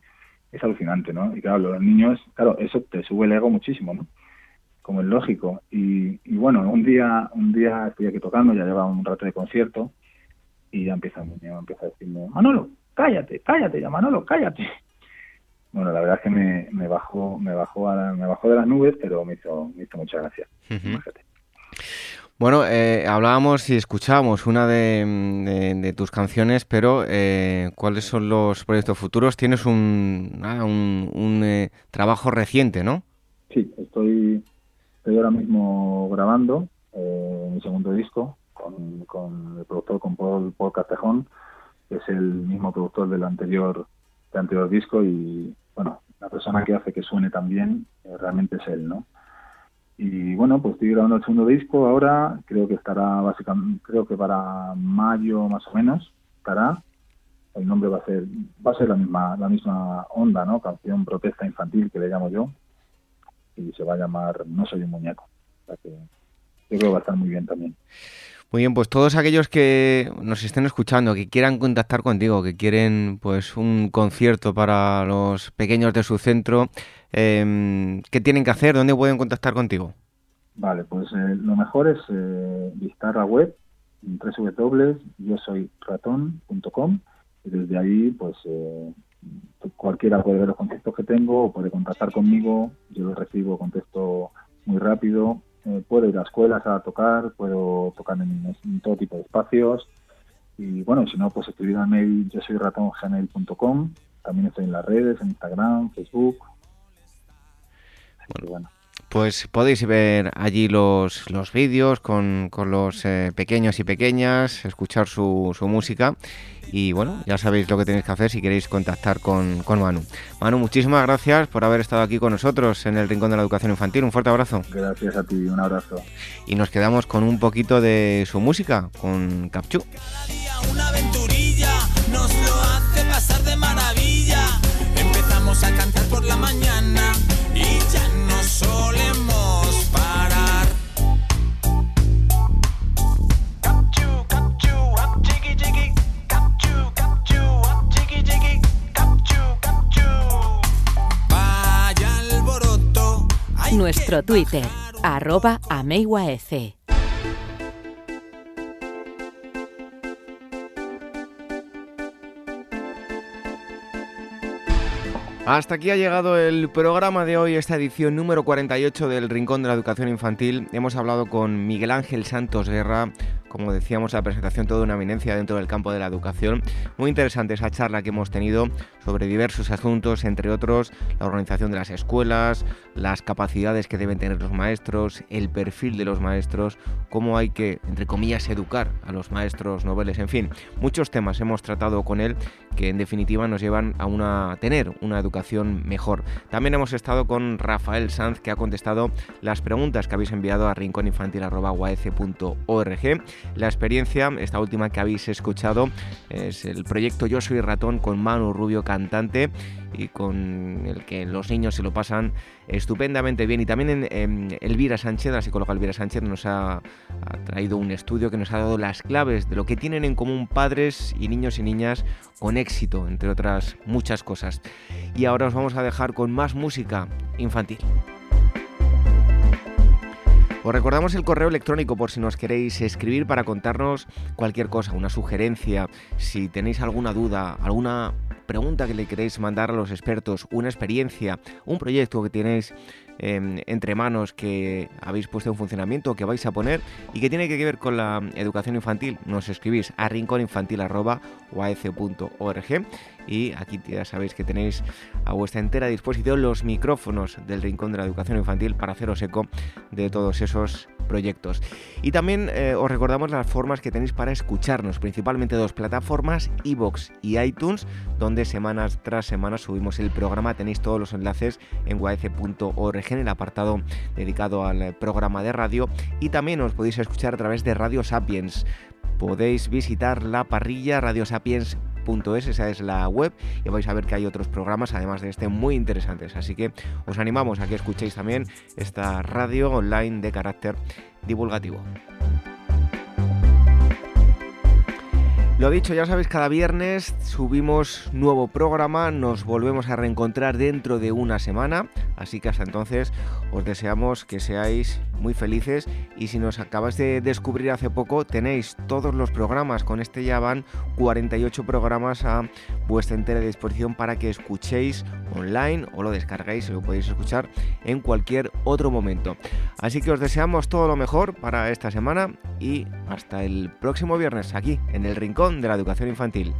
es alucinante, ¿no? Y claro, los niños, claro, eso te sube el ego muchísimo, ¿no? Como es lógico. Y, y bueno, un día un día estoy aquí tocando, ya lleva un rato de concierto, y ya empieza, empieza a decirme, Manolo, cállate, cállate, ya Manolo, cállate. Bueno, la verdad es que me, me bajó, me bajó me bajó de las nubes, pero me hizo, me hizo mucha gracia. Bueno, eh, hablábamos y escuchábamos una de, tus canciones, pero eh, ¿cuáles son los proyectos futuros? Tienes un, un, eh, trabajo reciente, ¿no? Sí, estoy, estoy ahora mismo grabando mi segundo disco con, el productor, con Paul, Paul Castejón, que es el mismo productor del anterior, del anterior disco y, bueno, la persona que hace que suene tan bien realmente es él, ¿no? Y bueno, pues estoy grabando el segundo disco ahora, creo que estará básicamente, creo que para mayo más o menos estará. El nombre va a ser, va a ser la misma, la misma onda, ¿no? Canción protesta infantil que le llamo yo. Y se va a llamar No soy un muñeco. Yo creo que va a estar muy bien también. Muy bien, pues todos aquellos que nos estén escuchando, que quieran contactar contigo, que quieren pues un concierto para los pequeños de su centro, eh, ¿qué tienen que hacer? ¿Dónde pueden contactar contigo? Vale, pues eh, lo mejor es eh, visitar la web www.yosoyratón.com y desde ahí pues eh, cualquiera puede ver los conciertos que tengo o puede contactar conmigo, yo los recibo, contesto muy rápido, puedo ir a escuelas a tocar, puedo tocar en, todo tipo de espacios. Y bueno, si no pues escribir al mail yo soy ratóngmail.com, también estoy en las redes, en Instagram, Facebook, bueno. Pues podéis ver allí los, los vídeos con, con los eh, pequeños y pequeñas, escuchar su, su, música y bueno, ya sabéis lo que tenéis que hacer si queréis contactar con, con, Manu. Manu, muchísimas gracias por haber estado aquí con nosotros en el Rincón de la Educación Infantil. Un fuerte abrazo. Gracias a ti, un abrazo. Y nos quedamos con un poquito de su música, con Capchu. Una aventurilla Nuestro Twitter, arroba. Hasta aquí ha llegado el programa de hoy, esta edición número 48 del Rincón de la Educación Infantil. Hemos hablado con Miguel Ángel Santos Guerra como decíamos, la presentación toda una eminencia dentro del campo de la educación. Muy interesante esa charla que hemos tenido sobre diversos asuntos, entre otros la organización de las escuelas, las capacidades que deben tener los maestros, el perfil de los maestros, cómo hay que, entre comillas, educar a los maestros noveles, en fin, muchos temas hemos tratado con él que en definitiva nos llevan a una, tener una educación mejor. También hemos estado con Rafael Sanz que ha contestado las preguntas que habéis enviado a rincóninfantil.org la experiencia, esta última que habéis escuchado, es el proyecto Yo Soy Ratón con Manu Rubio cantante y con el que los niños se lo pasan estupendamente bien. Y también en, Elvira Sánchez, la psicóloga Elvira Sánchez, nos ha, ha, traído un estudio que nos ha dado las claves de lo que tienen en común padres y niños y niñas con éxito, entre otras muchas cosas. Y ahora os vamos a dejar con más música infantil. Os recordamos el correo electrónico por si nos queréis escribir para contarnos cualquier cosa, una sugerencia, si tenéis alguna duda, alguna pregunta que le queréis mandar a los expertos, una experiencia, un proyecto que tenéis em, entre manos que habéis puesto en funcionamiento, que vais a poner y que tiene que ver con la educación infantil, nos escribís a rincóninfantil.org y aquí ya sabéis que tenéis a vuestra entera disposición los micrófonos del Rincón de la Educación Infantil para haceros eco de todos esos proyectos. Y también eh, os recordamos las formas que tenéis para escucharnos, principalmente dos plataformas, iBox y iTunes, donde semanas tras semana subimos el programa. Tenéis todos los enlaces en guaece.org en el apartado dedicado al programa de radio y también os podéis escuchar a través de Radio Sapiens. Podéis visitar la parrilla Radio Sapiens es, esa es la web y vais a ver que hay otros programas además de este muy interesantes. Así que os animamos a que escuchéis también esta radio online de carácter divulgativo. Lo dicho, ya sabéis, cada viernes subimos nuevo programa, nos volvemos a reencontrar dentro de una semana, así que hasta entonces os deseamos que seáis muy felices y si nos acabáis de descubrir hace poco, tenéis todos los programas, con este ya van 48 programas a vuestra entera disposición para que escuchéis online o lo descarguéis y lo podéis escuchar en cualquier otro momento. Así que os deseamos todo lo mejor para esta semana y hasta el próximo viernes aquí en el Rincón de la educación infantil.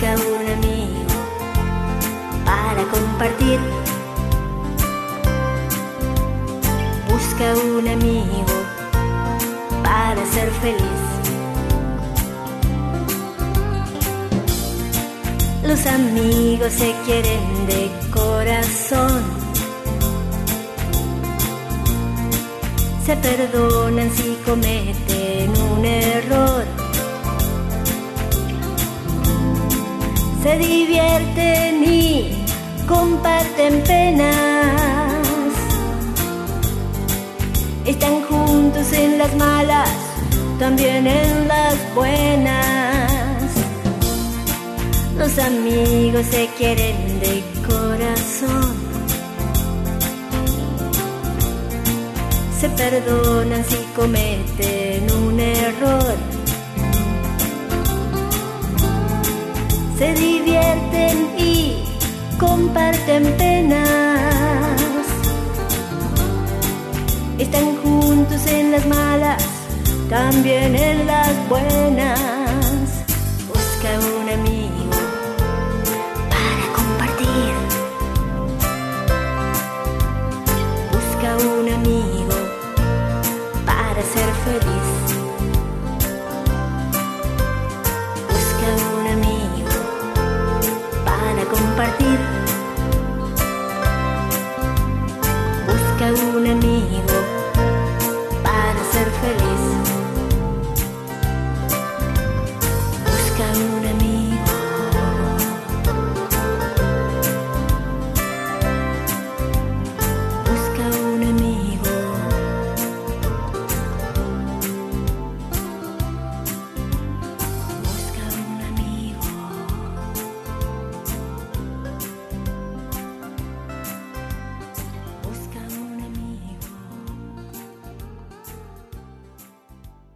Busca un compartir. Busca un amigo para ser feliz. Los amigos se quieren de corazón. se perdonan si cometen un error. Se divierten y comparten penas. Están juntos en las malas, también en las buenas. Los amigos se quieren de corazón. Se perdonan si cometen un error. Se divierten y comparten penas. Están juntos en las malas, también en las buenas.